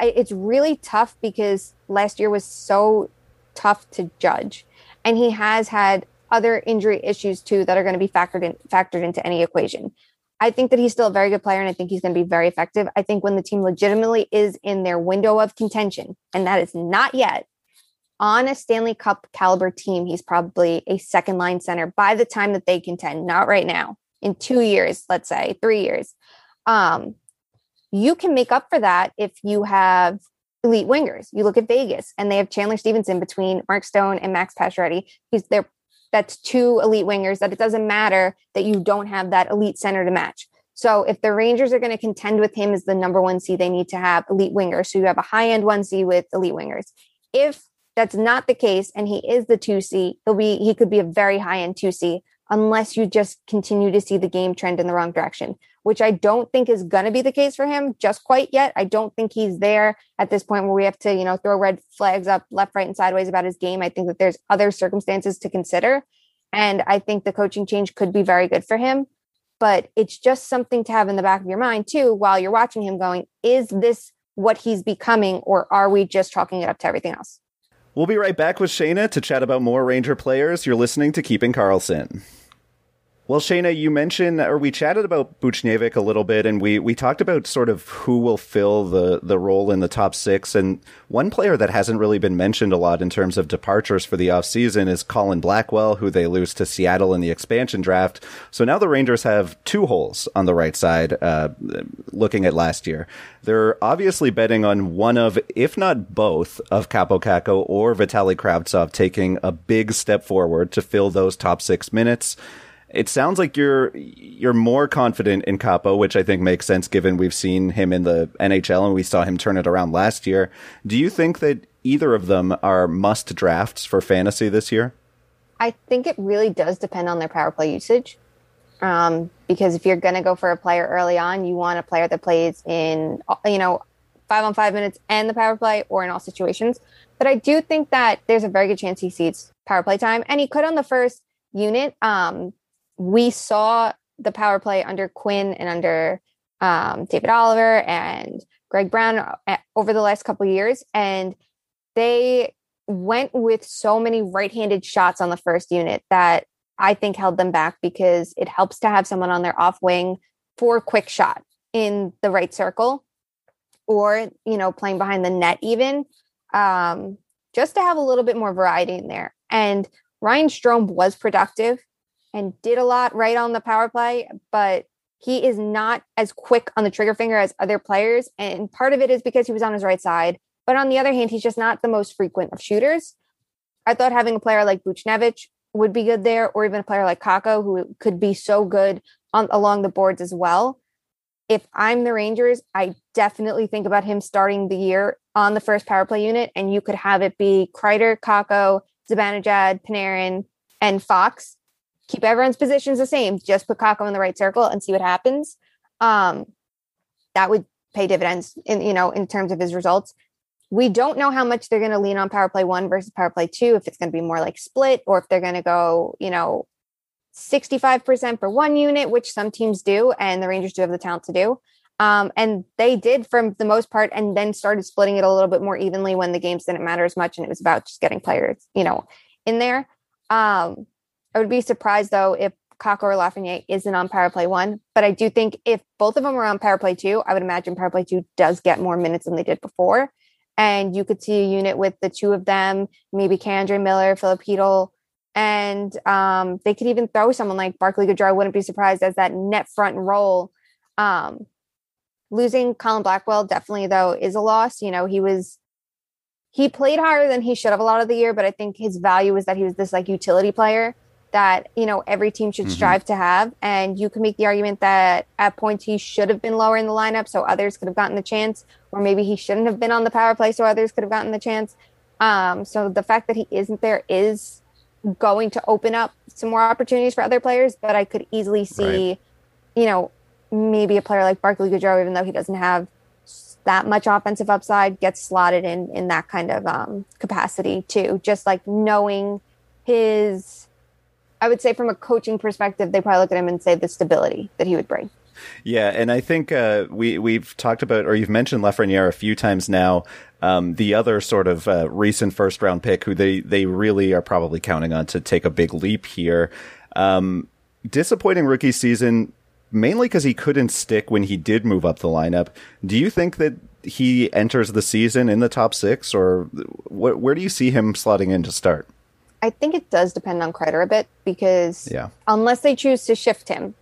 I, it's really tough because last year was so tough to judge, and he has had other injury issues too that are going to be factored in factored into any equation. I think that he's still a very good player, and I think he's going to be very effective. I think when the team legitimately is in their window of contention, and that is not yet on a Stanley Cup caliber team, he's probably a second line center by the time that they contend. Not right now. In two years, let's say three years. Um, you can make up for that if you have elite wingers. You look at Vegas and they have Chandler Stephenson between Mark Stone and Max Pacioretty. He's there. That's two elite wingers that it doesn't matter that you don't have that elite center to match. So if the Rangers are going to contend with him as the number one C, they need to have elite wingers. So you have a high end one C with elite wingers. If that's not the case and he is the two C, he'll be he could be a very high end two C unless you just continue to see the game trend in the wrong direction which I don't think is going to be the case for him just quite yet. I don't think he's there at this point where we have to, you know, throw red flags up left, right, and sideways about his game. I think that there's other circumstances to consider. And I think the coaching change could be very good for him. But it's just something to have in the back of your mind, too, while you're watching him going, is this what he's becoming, or are we just chalking it up to everything else? We'll be right back with Shayna to chat about more Ranger players. You're listening to Keeping Karlsson. Well, Shayna, you mentioned, or we chatted about Buchnevich a little bit, and we, we talked about sort of who will fill the, the role in the top six. And one player that hasn't really been mentioned a lot in terms of departures for the offseason is Colin Blackwell, who they lose to Seattle in the expansion draft. So now the Rangers have two holes on the right side, uh, looking at last year. They're obviously betting on one of, if not both, of Kaapo Kakko or Vitali Kravtsov taking a big step forward to fill those top six minutes. It sounds like you're you're more confident in Kaapo, which I think makes sense given we've seen him in the NHL and we saw him turn it around last year. Do you think that either of them are must drafts for fantasy this year? I think it really does depend on their power play usage. Um, because if you're going to go for a player early on, you want a player that plays in, you know, five on five minutes and the power play or in all situations. But I do think that there's a very good chance he sees power play time and he could on the first unit. Um, we saw the power play under Quinn and under um, David Oliver and Greg Brown uh, over the last couple years, and they went with so many right-handed shots on the first unit that I think held them back because it helps to have someone on their off wing for a quick shot in the right circle, or you know playing behind the net even, um, just to have a little bit more variety in there. And Ryan Strome was productive and did a lot right on the power play, but he is not as quick on the trigger finger as other players. And part of it is because he was on his right side. But on the other hand, he's just not the most frequent of shooters. I thought having a player like Buchnevich would be good there, or even a player like Kakko, who could be so good on along the boards as well. If I'm the Rangers, I definitely think about him starting the year on the first power play unit, and you could have it be Kreider, Kakko, Zibanejad, Panarin, and Fox. Keep everyone's positions the same. Just put Kakko in the right circle and see what happens. Um, that would pay dividends in you know in terms of his results. We don't know how much they're going to lean on power play one versus power play two. If it's going to be more like split, or if they're going to go you know 65% for one unit, which some teams do, and the Rangers do have the talent to do. Um, and they did from the most part, and then started splitting it a little bit more evenly when the games didn't matter as much, and it was about just getting players, you know, in there. Um, I would be surprised though if Kakko or Lafreniere isn't on power play one, but I do think if both of them are on power play two, I would imagine power play two does get more minutes than they did before. And you could see a unit with the two of them, maybe K'Andre Miller, Filip Chytil, and um, they could even throw someone like Barclay Goodrow. I wouldn't be surprised as that net front role. Um, losing Colin Blackwell definitely though is a loss. You know, he was he played harder than he should have a lot of the year, but I think his value was that he was this like utility player that you know every team should mm-hmm. strive to have. And you can make the argument that at points he should have been lower in the lineup, so others could have gotten the chance, or maybe he shouldn't have been on the power play, so others could have gotten the chance. Um, so the fact that he isn't there is going to open up some more opportunities for other players, but I could easily see, right. you know, maybe a player like Barclay Goodrow, even though he doesn't have that much offensive upside, gets slotted in in that kind of um, capacity too. Just like knowing his, I would say from a coaching perspective, they probably look at him and say the stability that he would bring. Yeah, and I think uh, we we've talked about, or you've mentioned Lafreniere a few times now. Um, the other sort of uh, recent first round pick, who they they really are probably counting on to take a big leap here. Um, disappointing rookie season, mainly because he couldn't stick when he did move up the lineup. Do you think that he enters the season in the top six, or wh- where do you see him slotting in to start? I think it does depend on Kreider a bit because yeah. unless they choose to shift him,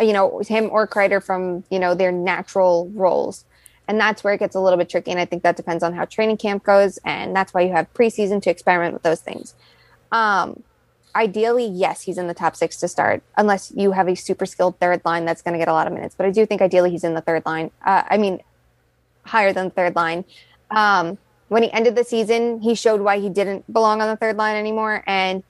you know, him or Kreider from, you know, their natural roles. And that's where it gets a little bit tricky. And I think that depends on how training camp goes. And that's why you have preseason to experiment with those things. Um, ideally, yes, he's in the top six to start, unless you have a super skilled third line that's going to get a lot of minutes. But I do think ideally he's in the third line. Uh, I mean, higher than third line. Um, when he ended the season, he showed why he didn't belong on the third line anymore. And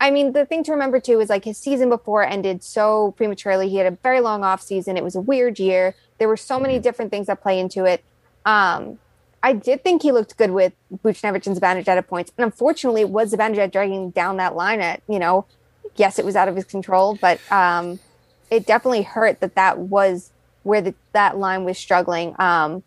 I mean, the thing to remember too is like his season before ended so prematurely. He had a very long off season. It was a weird year. There were so many mm-hmm. different things that play into it. Um, I did think he looked good with Buchnevich and Zibanejad at points. And unfortunately, it was Zibanejad dragging down that line at, you know, yes, it was out of his control, but um, it definitely hurt that that was where the, that line was struggling. Um,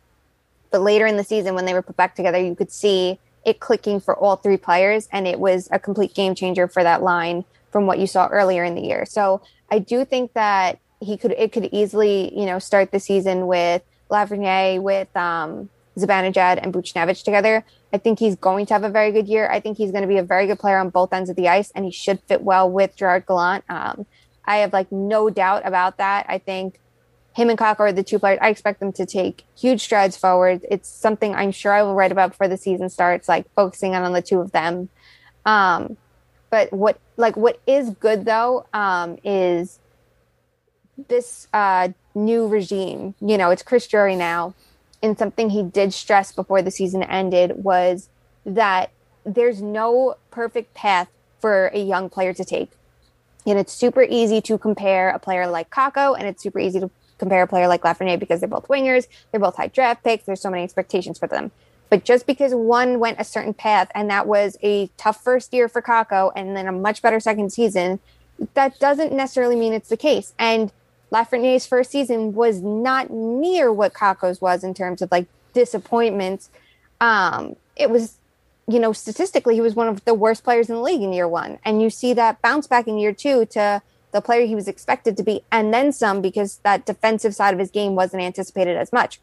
but later in the season, when they were put back together, you could see it clicking for all three players, and it was a complete game changer for that line from what you saw earlier in the year. So I do think that he could it could easily you know start the season with Lafreniere with um, Zibanejad and Buchnevich together. I think he's going to have a very good year. I think he's going to be a very good player on both ends of the ice, and he should fit well with Gerard Gallant. Um, I have like no doubt about that. I think him and Kakko are the two players. I expect them to take huge strides forward. It's something I'm sure I will write about before the season starts, like focusing on, on the two of them. Um, but what like what is good though um, is this uh, new regime. You know, it's Chris Drury now, and something he did stress before the season ended was that there's no perfect path for a young player to take. And it's super easy to compare a player like Kakko, and it's super easy to compare a player like Lafreniere because they're both wingers, they're both high draft picks, there's so many expectations for them. But just because one went a certain path and that was a tough first year for Kakko and then a much better second season, that doesn't necessarily mean it's the case. And Lafreniere's first season was not near what Kakko's was in terms of like disappointments. Um, it was, you know, statistically, he was one of the worst players in the league in year one. And you see that bounce back in year two to the player he was expected to be, and then some because that defensive side of his game wasn't anticipated as much.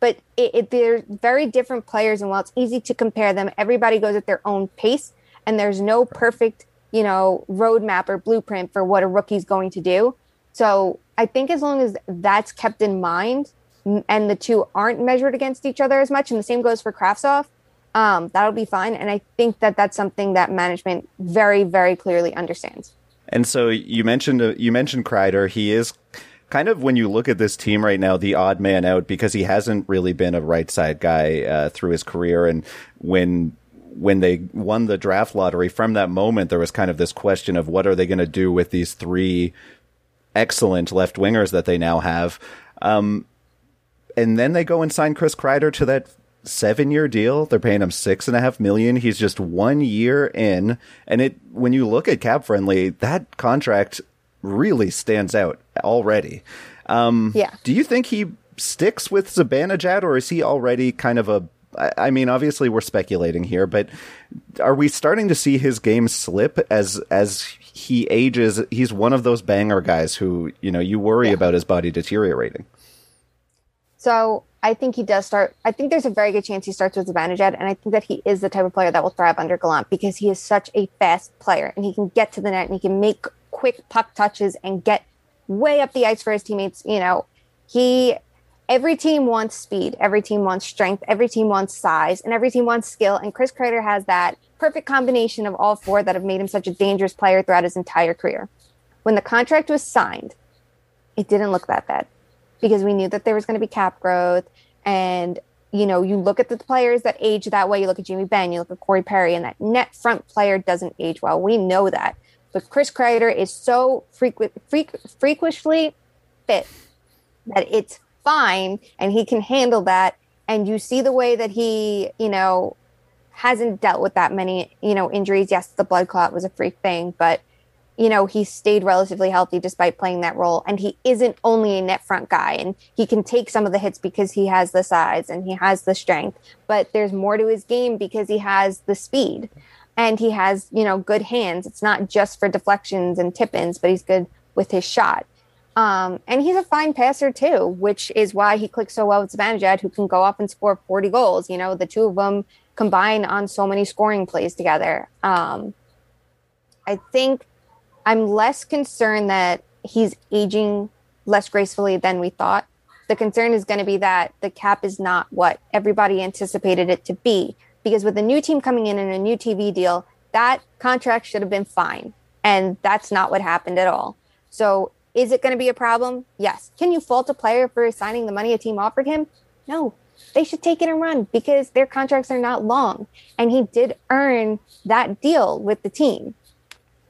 But it, it, they're very different players, and while it's easy to compare them, everybody goes at their own pace, and there's no perfect, you know, roadmap or blueprint for what a rookie's going to do. So I think as long as that's kept in mind and the two aren't measured against each other as much, and the same goes for Kravtsov, um, that'll be fine. And I think that that's something that management very, very clearly understands. And so you mentioned uh, you mentioned Kreider. He is kind of when you look at this team right now, the odd man out because he hasn't really been a right side guy uh, through his career. And when when they won the draft lottery, from that moment there was kind of this question of what are they going to do with these three excellent left wingers that they now have. Um, and then they go and sign Chris Kreider to that seven year deal. They're paying him six and a half million. He's just one year in. And it, when you look at cap friendly, that contract really stands out already. Um, yeah. Do you think he sticks with Zibanejad or is he already kind of a I mean, obviously we're speculating here, but are we starting to see his game slip as as he ages? He's one of those banger guys who you know you worry yeah. about his body deteriorating. So I think he does start. I think there's a very good chance he starts with Zibanejad, and I think that he is the type of player that will thrive under Gallant because he is such a fast player and he can get to the net and he can make quick puck touches and get way up the ice for his teammates. You know, he every team wants speed, every team wants strength, every team wants size, and every team wants skill. And Chris Kreider has that perfect combination of all four that have made him such a dangerous player throughout his entire career. When the contract was signed, it didn't look that bad because we knew that there was going to be cap growth. And, you know, you look at the players that age that way. You look at Jamie Benn, you look at Corey Perry, and that net front player doesn't age well. We know that. But Chris Kreider is so frequent, freakishly fit that it's fine and he can handle that. And you see the way that he, you know, hasn't dealt with that many, you know, injuries. Yes, the blood clot was a freak thing, but you know, he stayed relatively healthy despite playing that role. And he isn't only a net front guy and he can take some of the hits because he has the size and he has the strength, but there's more to his game because he has the speed and he has, you know, good hands. It's not just for deflections and tip ins, but he's good with his shot. Um, and he's a fine passer too, which is why he clicks so well with Zibanejad, who can go up and score 40 goals. You know, the two of them combine on so many scoring plays together. Um, I think I'm less concerned that he's aging less gracefully than we thought. The concern is going to be that the cap is not what everybody anticipated it to be. Because with a new team coming in and a new TV deal, that contract should have been fine. And that's not what happened at all. So is it going to be a problem? Yes. Can you fault a player for signing the money a team offered him? No. They should take it and run because their contracts are not long. And he did earn that deal with the team.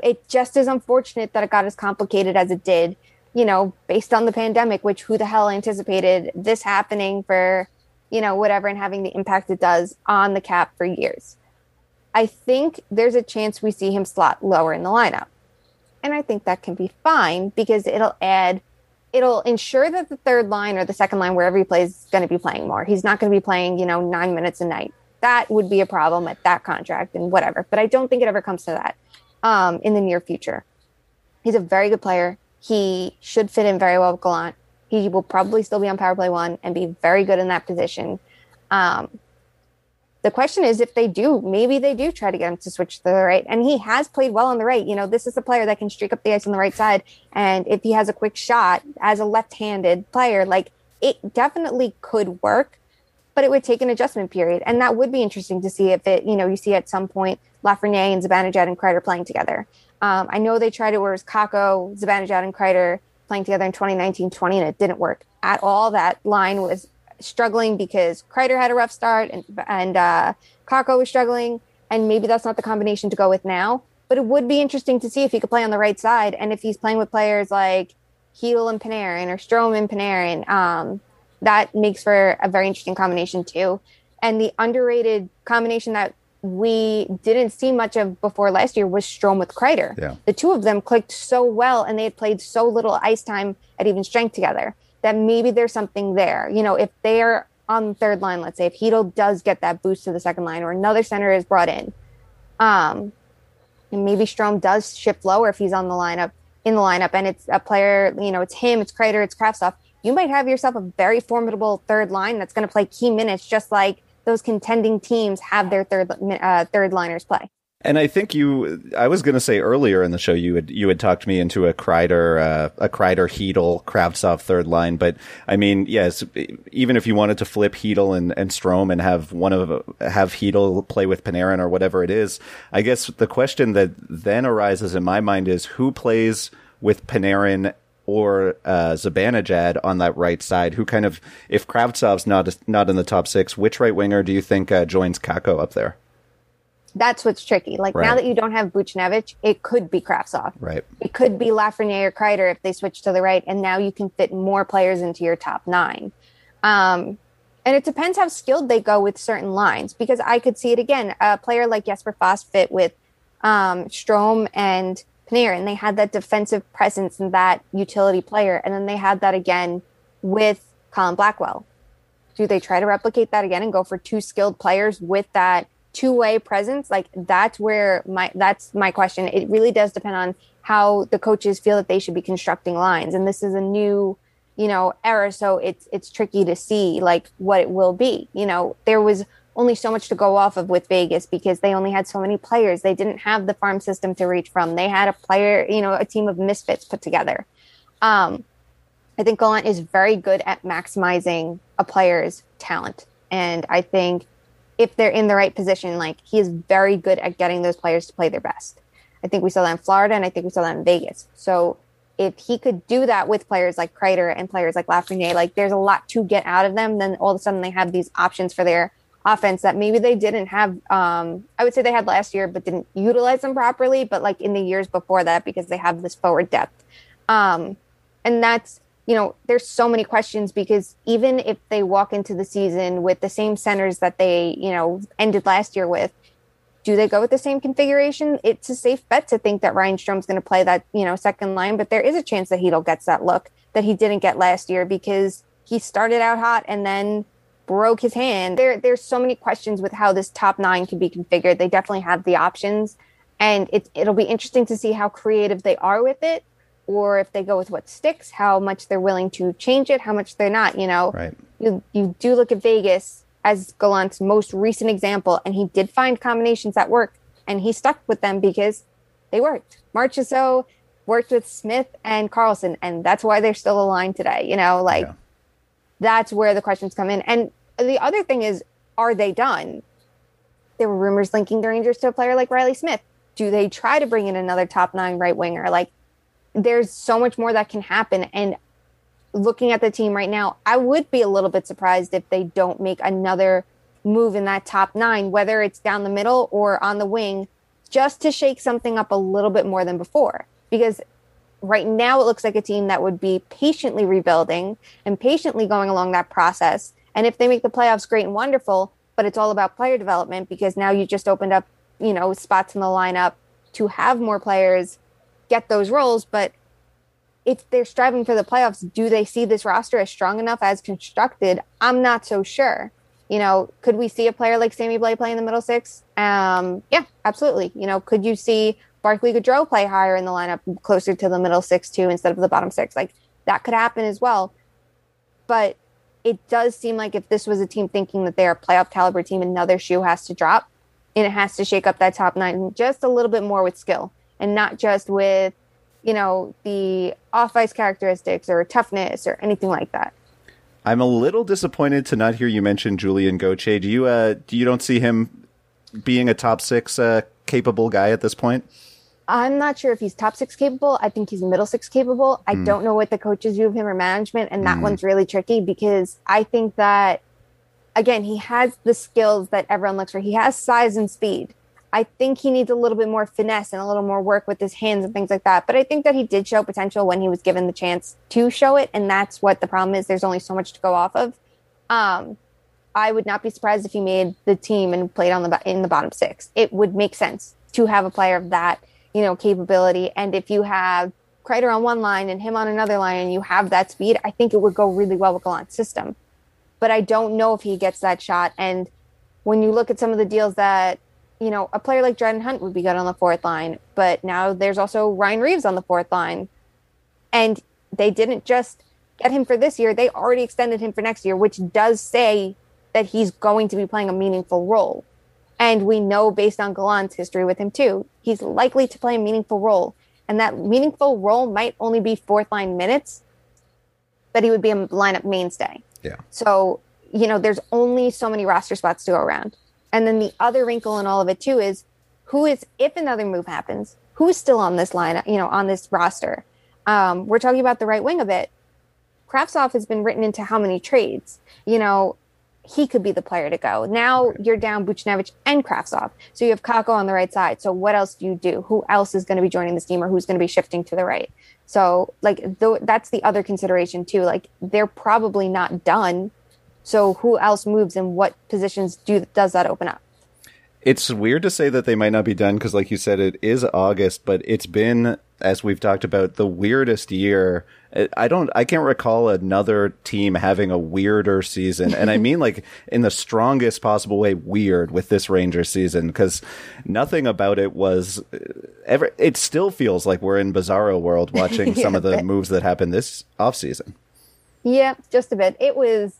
It just is unfortunate that it got as complicated as it did, you know, based on the pandemic, which who the hell anticipated this happening for, you know, whatever and having the impact it does on the cap for years. I think there's a chance we see him slot lower in the lineup. And I think that can be fine because it'll add, it'll ensure that the third line or the second line, wherever he plays, is going to be playing more. He's not going to be playing, you know, nine minutes a night. That would be a problem at that contract and whatever. But I don't think it ever comes to that um, in the near future. He's a very good player. He should fit in very well with Gallant. He will probably still be on power play one and be very good in that position. Um, the question is if they do, maybe they do try to get him to switch to the right. And he has played well on the right. You know, this is a player that can streak up the ice on the right side. And if he has a quick shot as a left handed player, like it definitely could work, but it would take an adjustment period. And that would be interesting to see if it, you know, you see at some point Lafreniere and Zibanejad and Kreider playing together. Um, I know they tried it where it was Kakko, Zibanejad, and Kreider playing together in 2019 20, and it didn't work at all. That line was struggling because Kreider had a rough start and and uh, Kakko was struggling, and maybe that's not the combination to go with now. But it would be interesting to see if he could play on the right side and if he's playing with players like Chytil and Panarin or Strome and Panarin. Um, that makes for a very interesting combination too. And the underrated combination that we didn't see much of before last year was Strome with Kreider. Yeah. The two of them clicked so well and they had played so little ice time at even strength together that maybe there's something there. You know, if they're on the third line, let's say if Chytil does get that boost to the second line or another center is brought in, um, and maybe Strome does shift lower if he's on the lineup in the lineup and it's a player, you know, it's him, it's Kreider, it's Kravtsov. You might have yourself a very formidable third line that's going to play key minutes, just like those contending teams have their third uh, third liners play. And I think you, I was going to say earlier in the show, you had you had talked me into a Kreider, uh, a Kreider Chytil Kravtsov third line. But I mean, yes, even if you wanted to flip Chytil and, and Strome and have one of have Chytil play with Panarin or whatever it is, I guess the question that then arises in my mind is who plays with Panarin or uh, Zibanejad on that right side? Who kind of, if Kravtsov's not not in the top six, which right winger do you think uh, joins Kakko up there? that's what's tricky. Like Right. now that you don't have Buchnevich, it could be Kravtsov. Right. It could be Lafreniere or Kreider if they switch to the right, and now you can fit more players into your top nine. Um, and it depends how skilled they go with certain lines, because I could see it again. A player like Jesper Fast fit with um, Strome and Panarin. And they had that defensive presence and that utility player, and then they had that again with Colin Blackwell. Do they try to replicate that again and go for two skilled players with that two-way presence? Like that's where my that's my question. It really does depend on how the coaches feel that they should be constructing lines, and this is a new you know era so it's it's tricky to see like what it will be you know there was only so much to go off of with Vegas because they only had so many players. They didn't have the farm system to reach from. They had a player you know a team of misfits put together. Um I think Gallant is very good at maximizing a player's talent. And I think if they're in the right position like he is very good at getting those players to play their best. I think we saw that in Florida and I think we saw that in Vegas. So if he could do that with players like Kreider and players like Lafreniere, like there's a lot to get out of them. Then all of a sudden they have these options for their offense that maybe they didn't have. Um, I would say they had last year, but didn't utilize them properly. But like in the years before that, because they have this forward depth, um, and that's you know there's so many questions because even if they walk into the season with the same centers that they you know ended last year with do they go with the same configuration? It's a safe bet to think that Ryan Strome's going to play that, you know, second line, but there is a chance that Chytil gets that look that he didn't get last year because he started out hot and then broke his hand. There there's so many questions with how this top 9 can be configured. They definitely have the options and it it'll be interesting to see how creative they are with it or if they go with what sticks, how much they're willing to change it, how much they're not, you know. Right. You you do look at Vegas as Gallant's most recent example, and he did find combinations that work, and he stuck with them because they worked. Marchessault worked with Smith and Karlsson, and that's why they're still aligned today. You know, like Yeah. That's where the questions come in. And the other thing is, are they done? There were rumors linking the Rangers to a player like Reilly Smith. Do they try to bring in another top nine right winger? Like, there's so much more that can happen. And looking at the team right now, I would be a little bit surprised if they don't make another move in that top nine, whether it's down the middle or on the wing, just to shake something up a little bit more than before. Because right now it looks like a team that would be patiently rebuilding and patiently going along that process. And if they make the playoffs, great and wonderful, but it's all about player development because now you just opened up, you know, spots in the lineup to have more players get those roles. But if they're striving for the playoffs, do they see this roster as strong enough as constructed? I'm not so sure. You know, could we see a player like Sammy Blais play in the middle six? Um, yeah, absolutely. You know, could you see Barclay Goodrow play higher in the lineup, closer to the middle six too, instead of the bottom six? Like that could happen as well. But it does seem like if this was a team thinking that they're a playoff caliber team, another shoe has to drop, and it has to shake up that top nine just a little bit more with skill, and not just with you know the off ice characteristics or toughness or anything like that. I'm a little disappointed to not hear you mention Julien Gauthier. Do you uh do you don't see him being a top six uh, capable guy at this point? I'm not sure if he's top six capable. I think he's middle six capable. I don't know what the coaches view of him or management, and that one's really tricky because I think that again he has the skills that everyone looks for. He has size and speed. I think he needs a little bit more finesse and a little more work with his hands and things like that. But I think that he did show potential when he was given the chance to show it, and that's what the problem is. There's only so much to go off of. Um, I would not be surprised if he made the team and played on the in the bottom six. It would make sense to have a player of that, you know, capability. And if you have Kreider on one line and him on another line, and you have that speed, I think it would go really well with Gallant's system. But I don't know if he gets that shot. And when you look at some of the deals that, you know, a player like Dryden Hunt would be good on the fourth line, but now there's also Ryan Reaves on the fourth line, and they didn't just get him for this year; they already extended him for next year, which does say that he's going to be playing a meaningful role. And we know based on Gallant's history with him too, he's likely to play a meaningful role. And that meaningful role might only be fourth line minutes, but he would be a lineup mainstay. Yeah. So, you know, there's only so many roster spots to go around. And then the other wrinkle in all of it too is who is, if another move happens, who's still on this line, you know, on this roster? Um, we're talking about the right wing a bit. Kravtsov has been written into how many trades? You know, he could be the player to go. Now you're down Buchnevich and Kravtsov. So you have Kakko on the right side. So what else do you do? Who else is going to be joining this team or who's going to be shifting to the right? So like th- that's the other consideration too. Like they're probably not done. So who else moves and what positions do does that open up? It's weird to say that they might not be done because, like you said, it is August, but it's been, as we've talked about, the weirdest year. I don't, I can't recall another team having a weirder season. And I mean, like, in the strongest possible way, weird with this Rangers season because nothing about it was ever, it still feels like we're in Bizarro world watching some of the moves that happened this offseason. Yeah, just a bit. It was,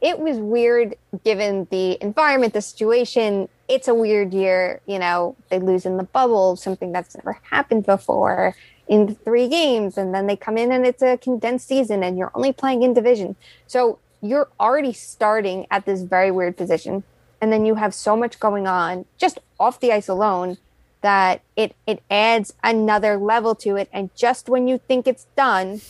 it was weird given the environment, the situation. It's a weird year. You know, they lose in the bubble, something that's never happened before in three games. And then they come in and it's a condensed season and you're only playing in division. So you're already starting at this very weird position. And then you have so much going on just off the ice alone that it, it adds another level to it. And just when you think it's done,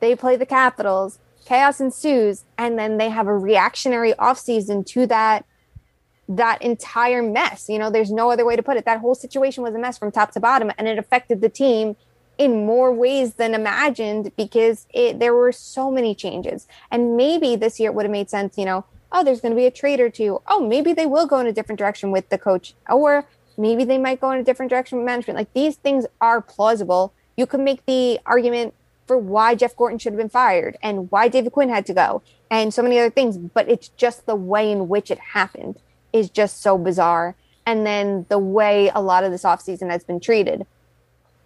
they play the Capitals chaos ensues and then they have a reactionary offseason to that that entire mess. You know there's no other way to put it. That whole situation was a mess from top to bottom and it affected the team in more ways than imagined because it there were so many changes. And maybe this year it would have made sense you know oh there's going to be a trade or two. Oh maybe they will go in a different direction with the coach or maybe they might go in a different direction with management. Like these things are plausible. You could make the argument for why Jeff Gorton should have been fired and why David Quinn had to go and so many other things. But it's just the way in which it happened is just so bizarre. And then the way a lot of this offseason has been treated.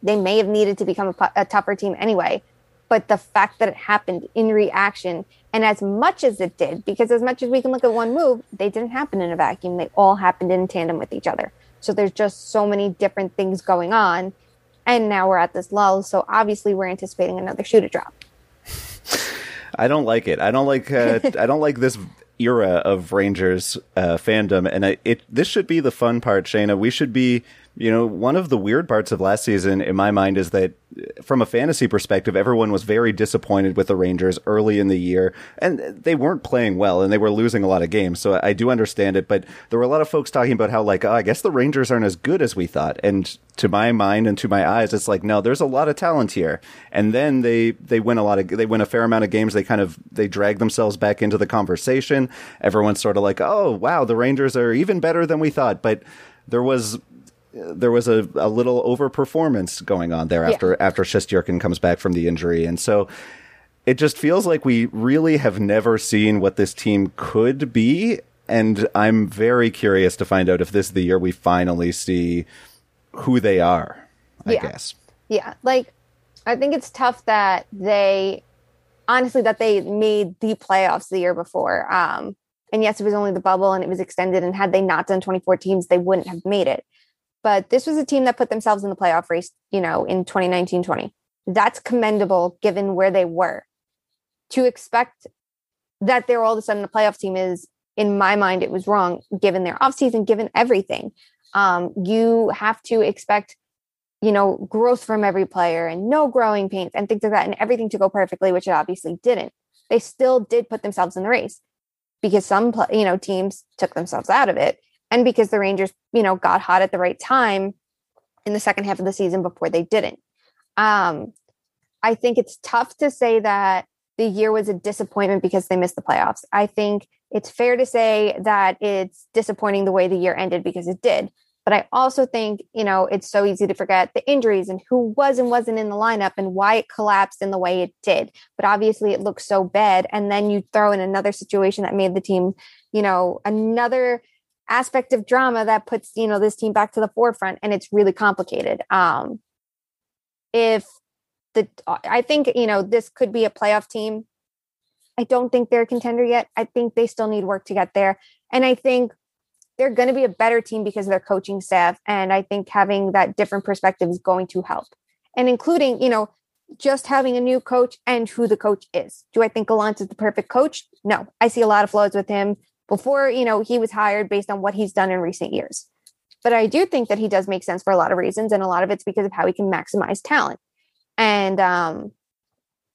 They may have needed to become a, a tougher team anyway. But the fact that it happened in reaction and as much as it did, because as much as we can look at one move, they didn't happen in a vacuum. They all happened in tandem with each other. So there's just so many different things going on and now we're at this lull. So obviously, we're anticipating another shoe to drop. I don't like it. I don't like. Uh, I don't like this era of Rangers uh, fandom, and I, it. This should be the fun part, Shayna. We should be. You know, one of the weird parts of last season, in my mind, is that from a fantasy perspective, everyone was very disappointed with the Rangers early in the year, and they weren't playing well, and they were losing a lot of games. So I do understand it, but there were a lot of folks talking about how, like, oh, I guess the Rangers aren't as good as we thought. And to my mind and to my eyes, it's like, no, there's a lot of talent here. And then they they win a lot of they win a fair amount of games. They kind of they drag themselves back into the conversation. Everyone's sort of like, oh, wow, the Rangers are even better than we thought, but there was there was a, a little overperformance going on there after yeah. after Shesterkin comes back from the injury, and so it just feels like we really have never seen what this team could be, and I'm very curious to find out if this is the year we finally see who they are. I yeah. guess. Yeah, like I think it's tough that they honestly that they made the playoffs the year before. Um, and yes, it was only the bubble and it was extended. And had they not done 24 teams, they wouldn't have made it. But this was a team that put themselves in the playoff race, you know, in 2019 20. That's commendable given where they were. To expect that they're all of a sudden a playoff team is, in my mind, it was wrong given their offseason, given everything. Um, you have to expect, you know, growth from every player and no growing pains and things like that, and everything to go perfectly, which it obviously didn't. They still did put themselves in the race because some, you know, teams took themselves out of it and because the Rangers, you know, got hot at the right time in the second half of the season before they didn't. Um, I think it's tough to say that the year was a disappointment because they missed the playoffs. I think it's fair to say that it's disappointing the way the year ended because it did. But I also think, you know, it's so easy to forget the injuries and who was and wasn't in the lineup and why it collapsed in the way it did. But obviously it looks so bad. And then you throw in another situation that made the team, you know, another aspect of drama that puts you know this team back to the forefront and it's really complicated um if the i think you know this could be a playoff team i don't think they're a contender yet i think they still need work to get there and i think they're going to be a better team because of their coaching staff. And I think having that different perspective is going to help. And including, you know, just having a new coach and who the coach is. Do I think Gallant is the perfect coach? No. I see a lot of flaws with him before, you know, he was hired based on what he's done in recent years. But I do think that he does make sense for a lot of reasons. And a lot of it's because of how he can maximize talent. And um,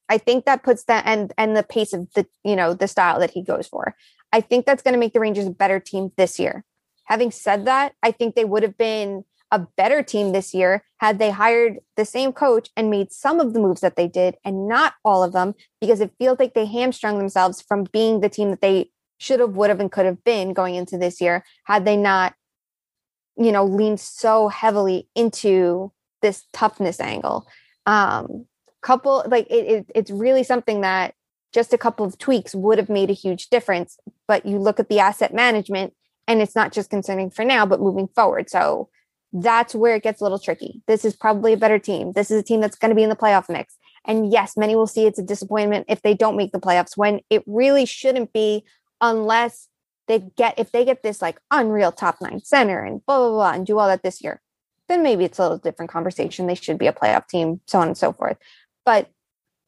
I think that puts that and and the pace of the, you know, the style that he goes for. I think that's going to make the Rangers a better team this year. Having said that, I think they would have been a better team this year had they hired the same coach and made some of the moves that they did and not all of them because it feels like they hamstrung themselves from being the team that they should have, would have, and could have been going into this year had they not, you know, leaned so heavily into this toughness angle. Um, couple like it, it, it's really something that just a couple of tweaks would have made a huge difference. But you look at the asset management and it's not just concerning for now, but moving forward. So that's where it gets a little tricky. This is probably a better team. This is a team that's going to be in the playoff mix. And yes, many will see it's a disappointment if they don't make the playoffs when it really shouldn't be unless they get if they get this like unreal top nine center and blah blah blah and do all that this year. Then maybe it's a little different conversation. They should be a playoff team, so on and so forth. But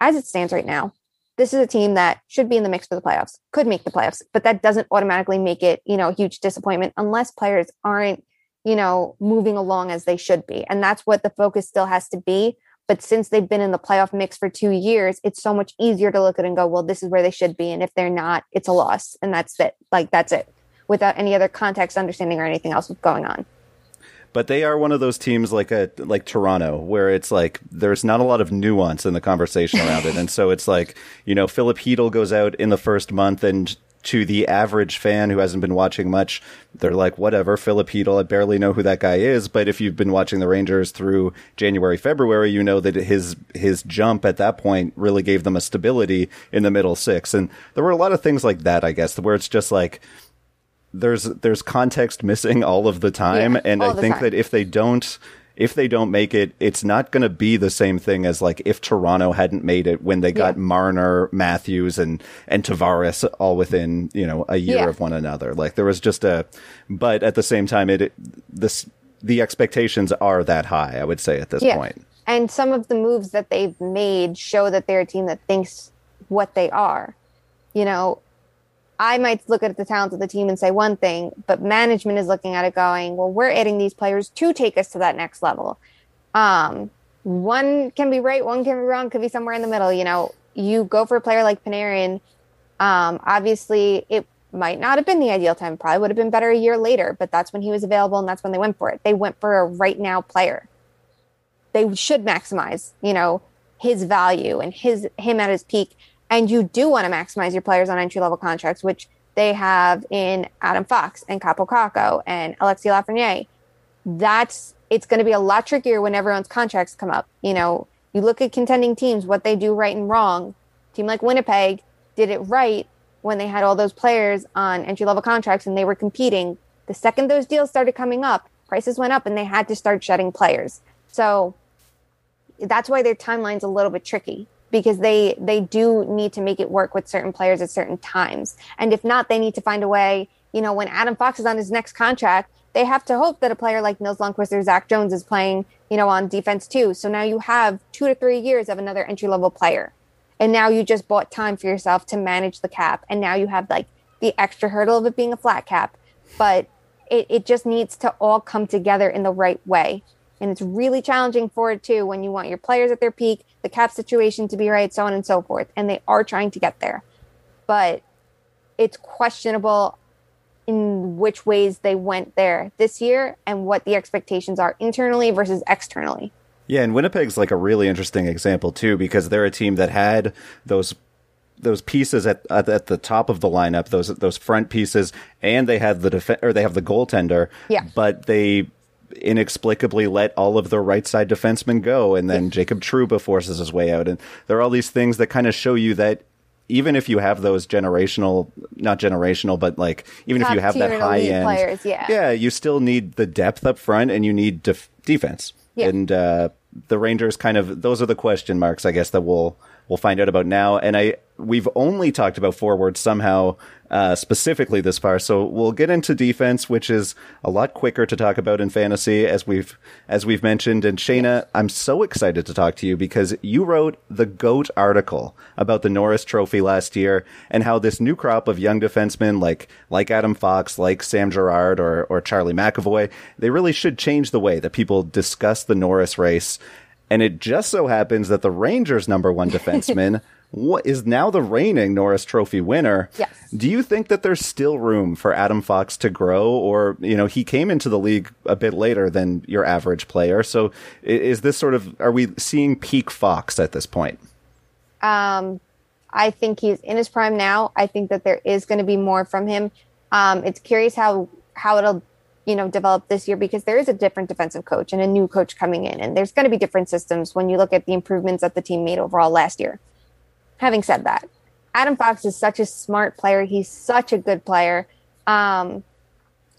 as it stands right now, this is a team that should be in the mix for the playoffs, could make the playoffs, but that doesn't automatically make it, you know, a huge disappointment unless players aren't, you know, moving along as they should be. And that's what the focus still has to be. But since they've been in the playoff mix for two years, it's so much easier to look at and go, well, this is where they should be. And if they're not, it's a loss. And that's it. Like, that's it without any other context, understanding, or anything else going on but they are one of those teams like a like Toronto where it's like there's not a lot of nuance in the conversation around it, and so it's like you know Filip Chytil goes out in the first month and. To the average fan who hasn't been watching much, they're like, whatever, Chytil, I barely know who that guy is. But if you've been watching the Rangers through January, February, you know that his his jump at that point really gave them a stability in the middle six. And there were a lot of things like that, I guess, where it's just like, there's there's context missing all of the time, yeah, and I think time. that if they don't if they don't make it, it's not going to be the same thing as like if Toronto hadn't made it when they got yeah. Marner, Matthews, and and Tavares all within you know a year yeah. of one another. Like there was just a, but at the same time, it, it this the expectations are that high. I would say at this yeah. point. And some of the moves that they've made show that they're a team that thinks what they are. You know, I might look at the talent of the team and say one thing, but management is looking at it going, well, we're adding these players to take us to that next level. Um, one can be right, one can be wrong, could be somewhere in the middle. You know, you go for a player like Panarin. Um, obviously, it might not have been the ideal time. Probably would have been better a year later, but that's when he was available and that's when they went for it. They went for a right now player. They should maximize, you know, his value and his him at his peak and you do want to maximize your players on entry level contracts, which they have in Adam Fox and Kaapo Kakko and Alexi Lafreniere. That's it's going to be a lot trickier when everyone's contracts come up. You know, you look at contending teams, what they do right and wrong. team like Winnipeg did it right when they had all those players on entry level contracts and they were competing. The second those deals started coming up, prices went up and they had to start shedding players. So that's why their timeline's a little bit tricky because they they do need to make it work with certain players at certain times. And if not, they need to find a way. You know, when Adam Fox is on his next contract, they have to hope that a player like Nils Lundkvist or Zach Jones is playing, you know, on defense too. So now you have two to three years of another entry level player. And now you just bought time for yourself to manage the cap. And now you have like the extra hurdle of it being a flat cap. But it, it just needs to all come together in the right way. And it's really challenging for it too when you want your players at their peak, the cap situation to be right, so on and so forth. And they are trying to get there. But it's questionable in which ways they went there this year and what the expectations are internally versus externally. Yeah, and Winnipeg's like a really interesting example too because they're a team that had those those pieces at, at, at the top of the lineup, those those front pieces, and they had the def- or they have the goaltender. Yeah, but they inexplicably let all of the right side defensemen go, and then. Jacob Trouba forces his way out, and there are all these things that kind of show you that even if you have those generational, not generational, but like even Top if you have that high end, players, yeah, yeah, you still need the depth up front, and you need def- defense, yeah. and uh, the Rangers kind of those are the question marks, I guess, that we'll we'll find out about now. And I we've only talked about forwards somehow uh, specifically this far. So we'll get into defense, which is a lot quicker to talk about in fantasy, as we've as we've mentioned. And Shayna, I'm so excited to talk to you because you wrote the goat article about the Norris Trophy last year and how this new crop of young defensemen like like Adam Fox, like Sam Girard, or or Charlie McAvoy, they really should change the way that people discuss the Norris race. And it just so happens that the Rangers' number one defenseman what is now the reigning Norris Trophy winner. Yes. Do you think that there's still room for Adam Fox to grow, or you know he came into the league a bit later than your average player? So is this sort of are we seeing peak Fox at this point? Um, I think he's in his prime now. I think that there is going to be more from him. Um, it's curious how how it'll you know develop this year because there is a different defensive coach and a new coach coming in, and there's going to be different systems when you look at the improvements that the team made overall last year having said that, Adam Fox is such a smart player. He's such a good player. Um,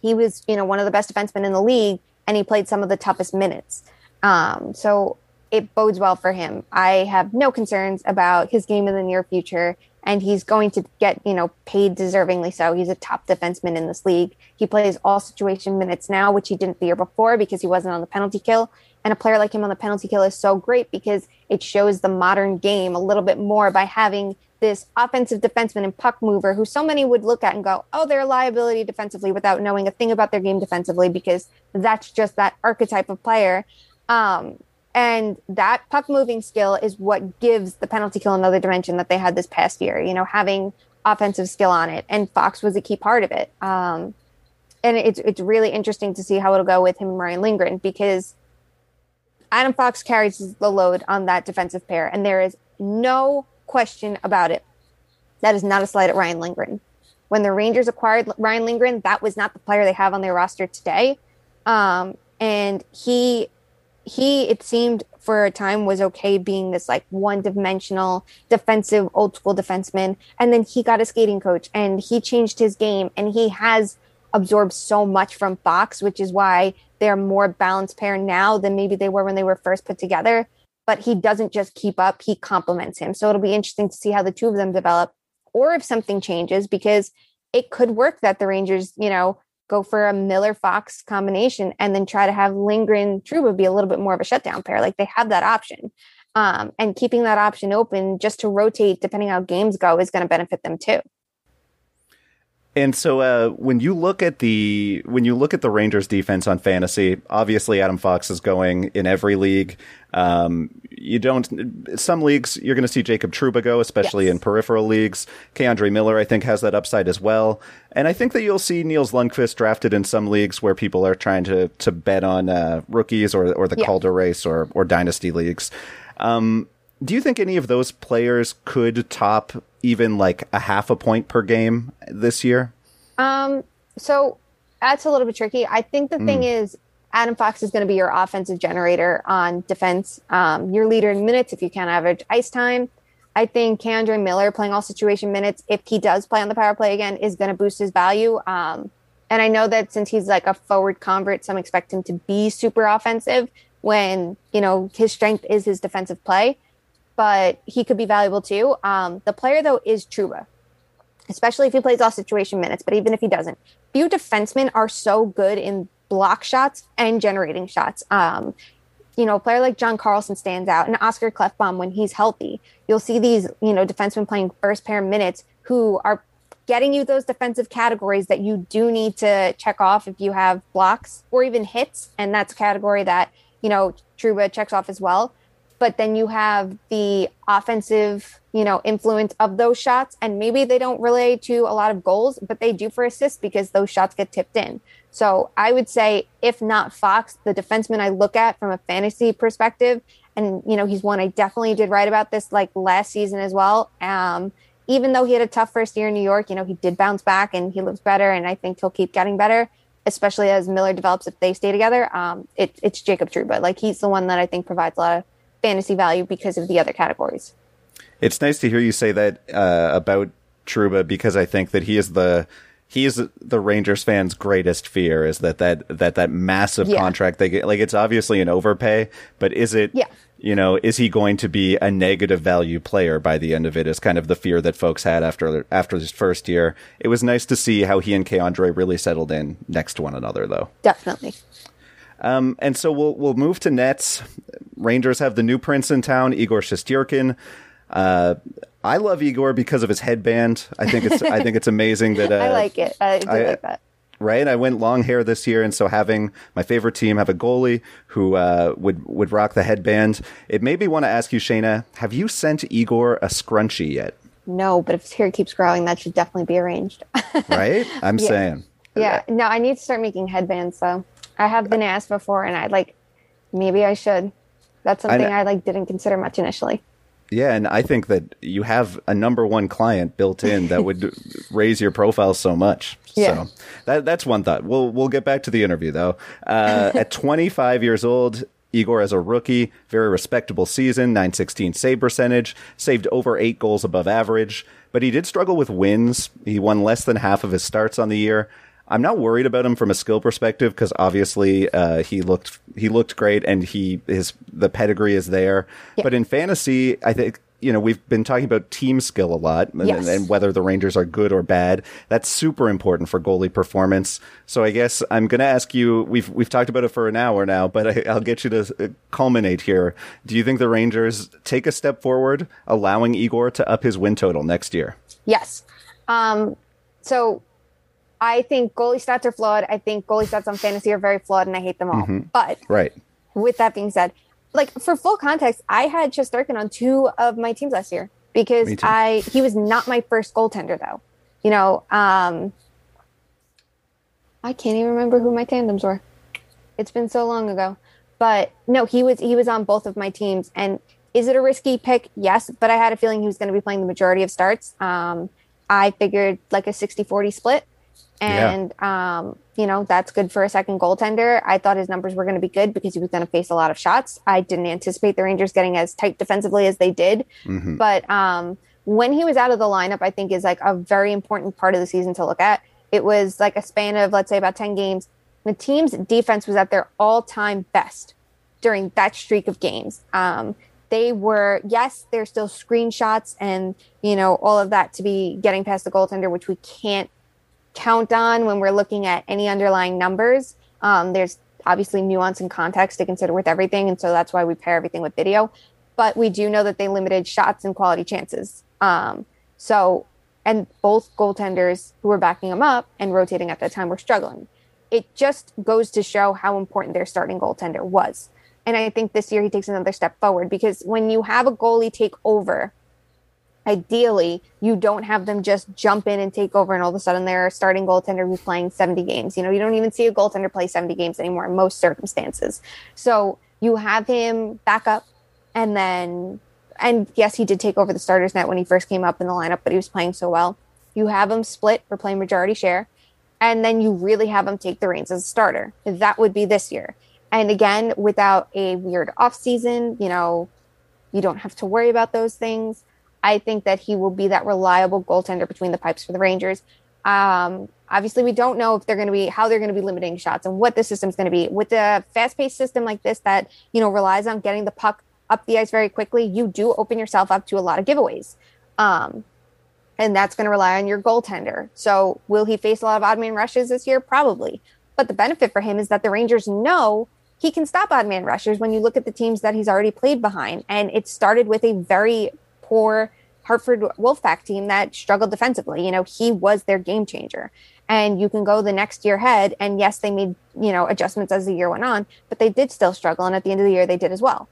he was, you know, one of the best defensemen in the league, and he played some of the toughest minutes. Um, so it bodes well for him. I have no concerns about his game in the near future, and he's going to get, you know, paid deservingly so. He's a top defenseman in this league. He plays all situation minutes now, which he didn't the year before because he wasn't on the penalty kill. And a player like him on the penalty kill is so great because it shows the modern game a little bit more by having this offensive defenseman and puck mover who so many would look at and go, oh, they're a liability defensively without knowing a thing about their game defensively because that's just that archetype of player. Um, and that puck moving skill is what gives the penalty kill another dimension that they had this past year, you know, having offensive skill on it. And Fox was a key part of it. Um, and it's, it's really interesting to see how it'll go with him and Ryan Lindgren because Adam Fox carries the load on that defensive pair, and there is no question about it. That is not a slight at Ryan Lindgren. When the Rangers acquired Ryan Lindgren, that was not the player they have on their roster today. Um, and he, he, it seemed for a time was okay being this like one dimensional defensive old school defenseman. And then he got a skating coach and he changed his game and he has absorbed so much from Fox, which is why they're more balanced pair now than maybe they were when they were first put together. But he doesn't just keep up, he complements him. So it'll be interesting to see how the two of them develop or if something changes because it could work that the Rangers, you know, go for a Miller Fox combination and then try to have Lindgren Trouba be a little bit more of a shutdown pair. Like they have that option. Um, and keeping that option open just to rotate depending how games go is going to benefit them too. And so uh, when you look at the when you look at the Rangers defense on fantasy, obviously Adam Fox is going in every league. Um, you don't some leagues you're going to see Jacob Trouba go, especially yes. in peripheral leagues. K'Andre Miller, I think, has that upside as well. And I think that you'll see Nils Lundkvist drafted in some leagues where people are trying to to bet on uh, rookies or or the yeah. Calder race or or dynasty leagues. Um, do you think any of those players could top even like a half a point per game this year? Um, so that's a little bit tricky. I think the mm. thing is Adam Fox is going to be your offensive generator on defense. Um, your leader in minutes if you can't average ice time. I think K'Andre Miller playing all situation minutes, if he does play on the power play again, is going to boost his value. Um, and I know that since he's like a forward convert, some expect him to be super offensive when, you know, his strength is his defensive play but he could be valuable too. Um, the player though is Trouba, especially if he plays all situation minutes. But even if he doesn't, few defensemen are so good in block shots and generating shots. Um, you know, a player like John Carlson stands out, and Oscar Klefbom when he's healthy. You'll see these, you know, defensemen playing first pair minutes who are getting you those defensive categories that you do need to check off if you have blocks or even hits, and that's a category that you know Trouba checks off as well but then you have the offensive, you know, influence of those shots. And maybe they don't relate to a lot of goals, but they do for assists because those shots get tipped in. So I would say, if not Fox, the defenseman I look at from a fantasy perspective, and you know, he's one I definitely did write about this like last season as well. Um, even though he had a tough first year in New York, you know, he did bounce back and he looks better, and I think he'll keep getting better, especially as Miller develops if they stay together. Um, it, it's Jacob Trouba. Like he's the one that I think provides a lot of fantasy value because of the other categories. It's nice to hear you say that uh, about Trouba because I think that he is the he is the Rangers fans' greatest fear is that that that that massive yeah. contract they get like it's obviously an overpay, but is it yeah. you know, is he going to be a negative value player by the end of it? Is kind of the fear that folks had after after his first year. It was nice to see how he and K'Andre really settled in next to one another, though. Definitely. Um, and so we'll we'll move to Nets. Rangers have the new prince in town, Igor Shesterkin. Uh, I love Igor because of his headband. I think it's I think it's amazing that uh, I like it. I do I- like that. right? I went long hair this year, and so having my favorite team have a goalie who uh, would would rock the headband, it made me want to ask you, Shayna, have you sent Igor a scrunchie yet? No, but if his hair keeps growing, that should definitely be arranged. Right? I'm Yeah. saying. yeah. No, I need to start making headbands though. I have been asked before, and I like maybe I should. That's something know. I, like didn't consider much initially. Yeah, and I think that you have a number one client built in that would raise your profile so much. Yeah. So that that's one thought. We'll we'll get back to the interview though. Uh, at 25 years old, Igor as a rookie, very respectable season, 916 save percentage, saved over eight goals above average, but he did struggle with wins. He won less than half of his starts on the year. I'm not worried about him from a skill perspective because obviously uh, he looked he looked great and he his the pedigree is there. Yeah. But in fantasy, I think you know we've been talking about team skill a lot and, Yes. and whether the Rangers are good or bad. That's super important for goalie performance. So I guess I'm going to ask you. We've we've talked about it for an hour now, but I, I'll get you to uh, culminate here. Do you think the Rangers take a step forward, allowing Igor to up his win total next year? Yes. Um, so I think goalie stats are flawed. I think goalie stats on fantasy are very flawed, and I hate them all. But Right. with that being said, like for full context, I had Shesterkin on two of my teams last year because I he was not my first goaltender though. You know, um I can't even remember who my tandems were. It's been so long ago. But no, he was he was on both of my teams and is it a risky pick? Yes, but I had a feeling he was going to be playing the majority of starts. Um I figured like a 60-40 split Yeah. and um, you know that's good for a second goaltender. I thought his numbers were going to be good because he was going to face a lot of shots. I didn't anticipate the Rangers getting as tight defensively as they did, but um, when he was out of the lineup, I think is like a very important part of the season to look at. It was like a span of let's say about ten games. The team's defense was at their all-time best during that streak of games. Um, they were yes, there's still screenshots and you know all of that to be getting past the goaltender, which we can't count on when we're looking at any underlying numbers. Um, there's obviously nuance and context to consider with everything, and so that's why we pair everything with video. But we do know that they limited shots and quality chances. Um, so, and both goaltenders who were backing them up and rotating at that time were struggling. It just goes to show how important their starting goaltender was. And I think this year he takes another step forward because when you have a goalie take over ideally you don't have them just jump in and take over and all of a sudden they're a starting goaltender who's playing 70 games. You know you don't even see a goaltender play 70 games anymore in most circumstances. So you have him back up and then and yes he did take over the starters net when he first came up in the lineup but he was playing so well. You have him split or play majority share and then you really have him take the reins as a starter. That would be this year. And again without a weird off season you know you don't have to worry about those things I think that he will be that reliable goaltender between the pipes for the Rangers. Um, obviously, we don't know if they're going to be how they're going to be limiting shots and what the system's going to be. With a fast-paced system like this that you know relies on getting the puck up the ice very quickly, you do open yourself up to a lot of giveaways, um, and that's going to rely on your goaltender. So, will he face a lot of odd man rushes this year? Probably. But the benefit for him is that the Rangers know he can stop odd man rushers when you look at the teams that he's already played behind, and it started with a very poor Hartford Wolfpack team that struggled defensively. You know, he was their game changer. And you can go the next year ahead, and yes, they made you know adjustments as the year went on, but they did still struggle. And at the end of the year, they did as well.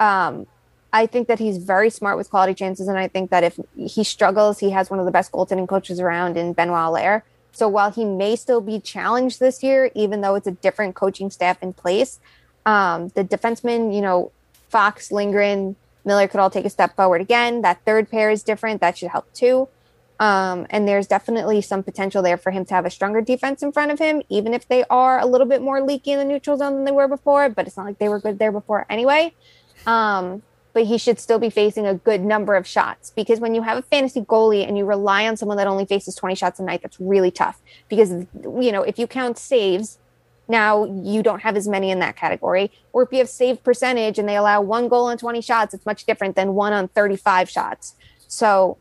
Um, I think that he's very smart with quality chances, and I think that if he struggles, he has one of the best goaltending coaches around in Benoit Allaire. So while he may still be challenged this year, even though it's a different coaching staff in place, um, the defensemen, you know, Fox, Lindgren, Miller could all take a step forward again. That third pair is different. That should help too. Um, and there's definitely some potential there for him to have a stronger defense in front of him, even if they are a little bit more leaky in the neutral zone than they were before. But it's not like they were good there before anyway. Um, but he should still be facing a good number of shots because when you have a fantasy goalie and you rely on someone that only faces 20 shots a night, that's really tough. Because, you know, if you count saves, now you don't have as many in that category. Or if you have save percentage and they allow one goal on 20 shots, it's much different than one on 35 shots. So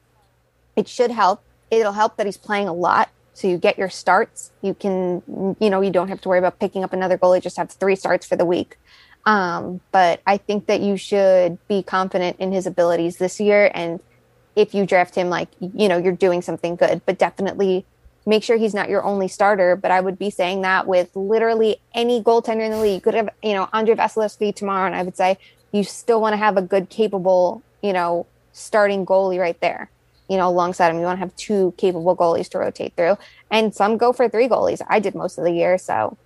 it should help. It'll help that he's playing a lot. So you get your starts. You can, you know, you don't have to worry about picking up another goalie, just have three starts for the week. Um, but I think that you should be confident in his abilities this year. And if you draft him, like, you know, you're doing something good, but definitely make sure he's not your only starter. But I would be saying that with literally any goaltender in the league. You could have, you know, Andrei Vasilevskiy tomorrow, and I would say you still want to have a good, capable, you know, starting goalie right there. You know, alongside him, you want to have two capable goalies to rotate through, and some go for three goalies. I did most of the year, so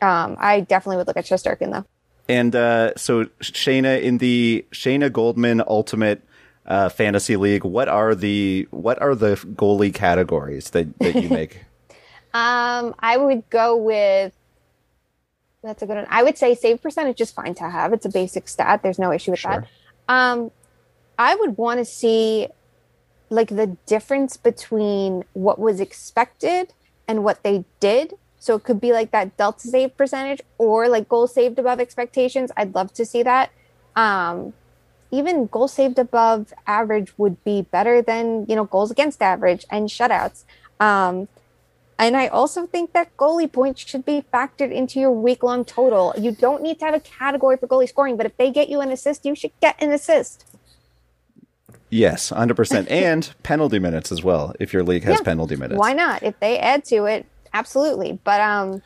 um, I definitely would look at Shesterkin though. And uh, so, Shayna, in the Shayna Goldman Ultimate uh, Fantasy League, what are the what are the goalie categories that, that you make? um, I would go with that's a good one. I would say save percentage is fine to have. It's a basic stat. There's no issue with sure. that. Um, I would want to see like the difference between what was expected and what they did so it could be like that delta save percentage or like goals saved above expectations. I'd love to see that. Um, even goals saved above average would be better than, you know, goals against average and shutouts. Um, and I also think that goalie points should be factored into your week long total. You don't need to have a category for goalie scoring, but if they get you an assist, you should get an assist. Yes, 100%. and penalty minutes as well, if your league has yeah, penalty minutes. Why not? If they add to it, absolutely. But um,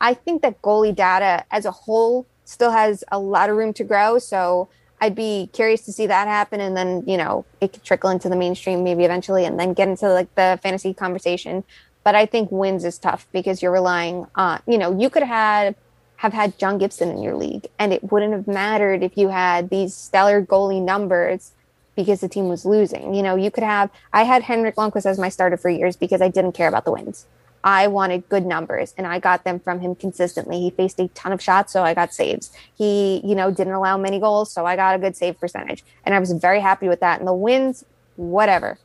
I think that goalie data as a whole still has a lot of room to grow. So I'd be curious to see that happen, and then you know it could trickle into the mainstream maybe eventually, and then get into like the fantasy conversation. But I think wins is tough because you're relying on you know you could have have had John Gibson in your league, and it wouldn't have mattered if you had these stellar goalie numbers because the team was losing. You know, you could have I had Henrik Lundqvist as my starter for years because I didn't care about the wins. I wanted good numbers and I got them from him consistently. He faced a ton of shots, so I got saves. He, you know, didn't allow many goals, so I got a good save percentage. And I was very happy with that. And the wins, whatever.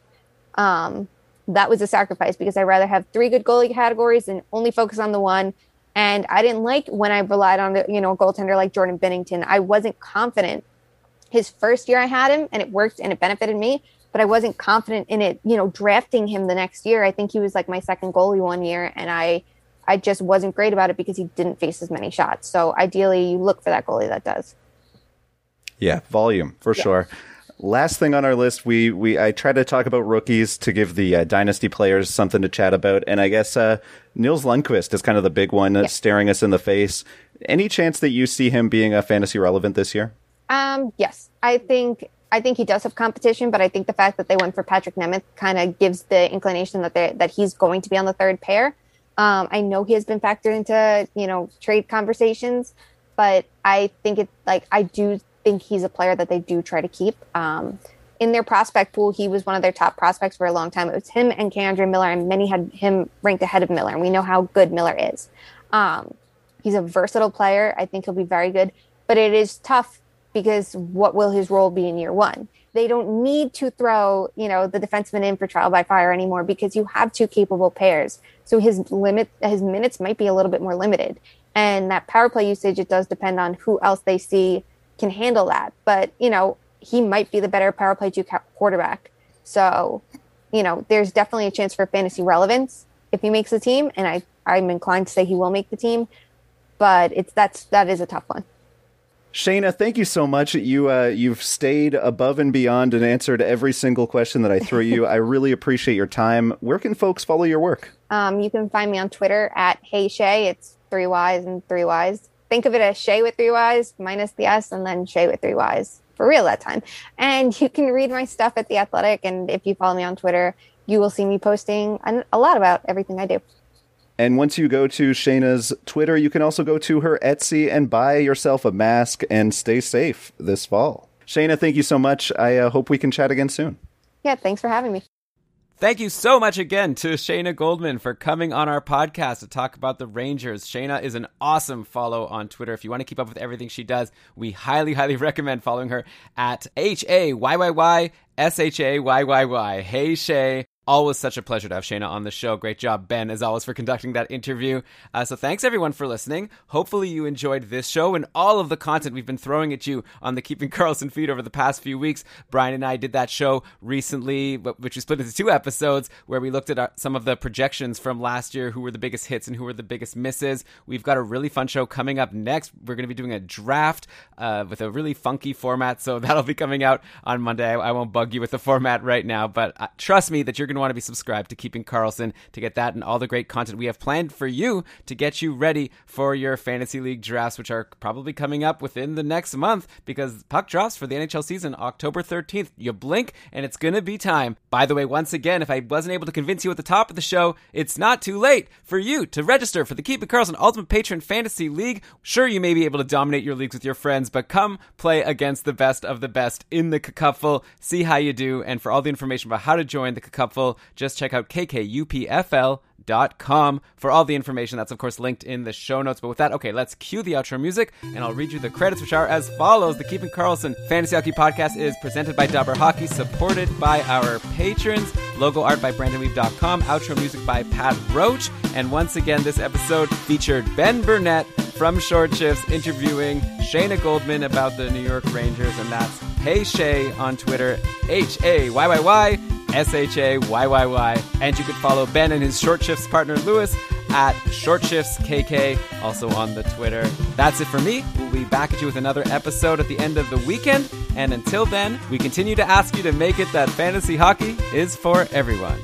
Um, that was a sacrifice because I'd rather have three good goalie categories and only focus on the one. And I didn't like when I relied on, you know, a goaltender like Jordan Binnington. I wasn't confident his first year I had him and it worked and it benefited me but I wasn't confident in it, you know, drafting him the next year. I think he was like my second goalie one year and I I just wasn't great about it because he didn't face as many shots. So ideally you look for that goalie that does. Yeah, volume for yeah. sure. Last thing on our list, we we I try to talk about rookies to give the uh, dynasty players something to chat about, and I guess uh, Nils Lundkvist is kind of the big one yeah. staring us in the face. Any chance that you see him being a fantasy relevant this year? Um, yes, I think I think he does have competition, but I think the fact that they went for Patrik Nemeth kind of gives the inclination that they that he's going to be on the third pair. Um, I know he has been factored into you know trade conversations, but I think it like I do think he's a player that they do try to keep. Um, in their prospect pool, he was one of their top prospects for a long time. It was him and K'Andre Miller, and many had him ranked ahead of Miller, and we know how good Miller is. Um, he's a versatile player. I think he'll be very good, but it is tough because what will his role be in year one? They don't need to throw, you know, the defenseman in for trial by fire anymore because you have two capable pairs. So his limit, his minutes might be a little bit more limited. And that power play usage, it does depend on who else they see can handle that. But, you know, he might be the better power play two quarterback. So, you know, there's definitely a chance for fantasy relevance if he makes the team. And I, I'm inclined to say he will make the team, but it's, that's, that is a tough one. Shayna, thank you so much. You uh, you've stayed above and beyond and answered every single question that I threw you. I really appreciate your time. Where can folks follow your work? Um, you can find me on Twitter at Hey Shay. It's three Y's and three Y's. Think of it as Shay with three Y's minus the S, and then Shay with three Y's for real that time. And you can read my stuff at the Athletic. And if you follow me on Twitter, you will see me posting a lot about everything I do. And once you go to Shayna's Twitter, you can also go to her Etsy and buy yourself a mask and stay safe this fall. Shayna, thank you so much. I uh, hope we can chat again soon. Yeah, thanks for having me. Thank you so much again to Shayna Goldman for coming on our podcast to talk about the Rangers. Shayna is an awesome follow on Twitter. If you want to keep up with everything she does, we highly, highly recommend following her at H A Y Y Y S H A Y Y Y. Hey Shay. Always such a pleasure to have Shayna on the show. Great job, Ben, as always, for conducting that interview. Uh, so thanks everyone for listening. Hopefully you enjoyed this show and all of the content we've been throwing at you on the Keeping Karlsson feed over the past few weeks. Brian and I did that show recently, which we split into two episodes, where we looked at our, some of the projections from last year, who were the biggest hits and who were the biggest misses. We've got a really fun show coming up next. We're going to be doing a draft uh, with a really funky format, so that'll be coming out on Monday. I, won't bug you with the format right now, but uh, trust me that you're going to want to be subscribed to Keeping Karlsson to get that and all the great content we have planned for you to get you ready for your fantasy league drafts, which are probably coming up within the next month because puck drops for the NHL season October 13th. You blink and it's going to be time. By the way, once again, if I wasn't able to convince you at the top of the show, it's not too late for you to register for the Keeping Karlsson Ultimate Patron Fantasy League. Sure, you may be able to dominate your leagues with your friends, but come play against the best of the best in the Cupful. See how you do. And for all the information about how to join the Just check out kkupfl.com for all the information. That's, of course, linked in the show notes. But with that, okay, let's cue the outro music and I'll read you the credits, which are as follows. The Keeping Karlsson Fantasy Hockey Podcast is presented by Dobber Hockey, supported by our patrons. Logo art by BrandonWeave.com. Outro music by Pat Roach. And once again, this episode featured Ben Burnett from Short Shifts interviewing Shayna Goldman about the New York Rangers. And that's Hey Shay on Twitter, H A Y Y Y S H A Y Y Y. And you can follow Ben and his Short Shifts partner Lewis at Short Shifts KK, also on the Twitter. That's it for me. We'll be back at you with another episode at the end of the weekend. And until then, we continue to ask you to make it that fantasy hockey is for everyone.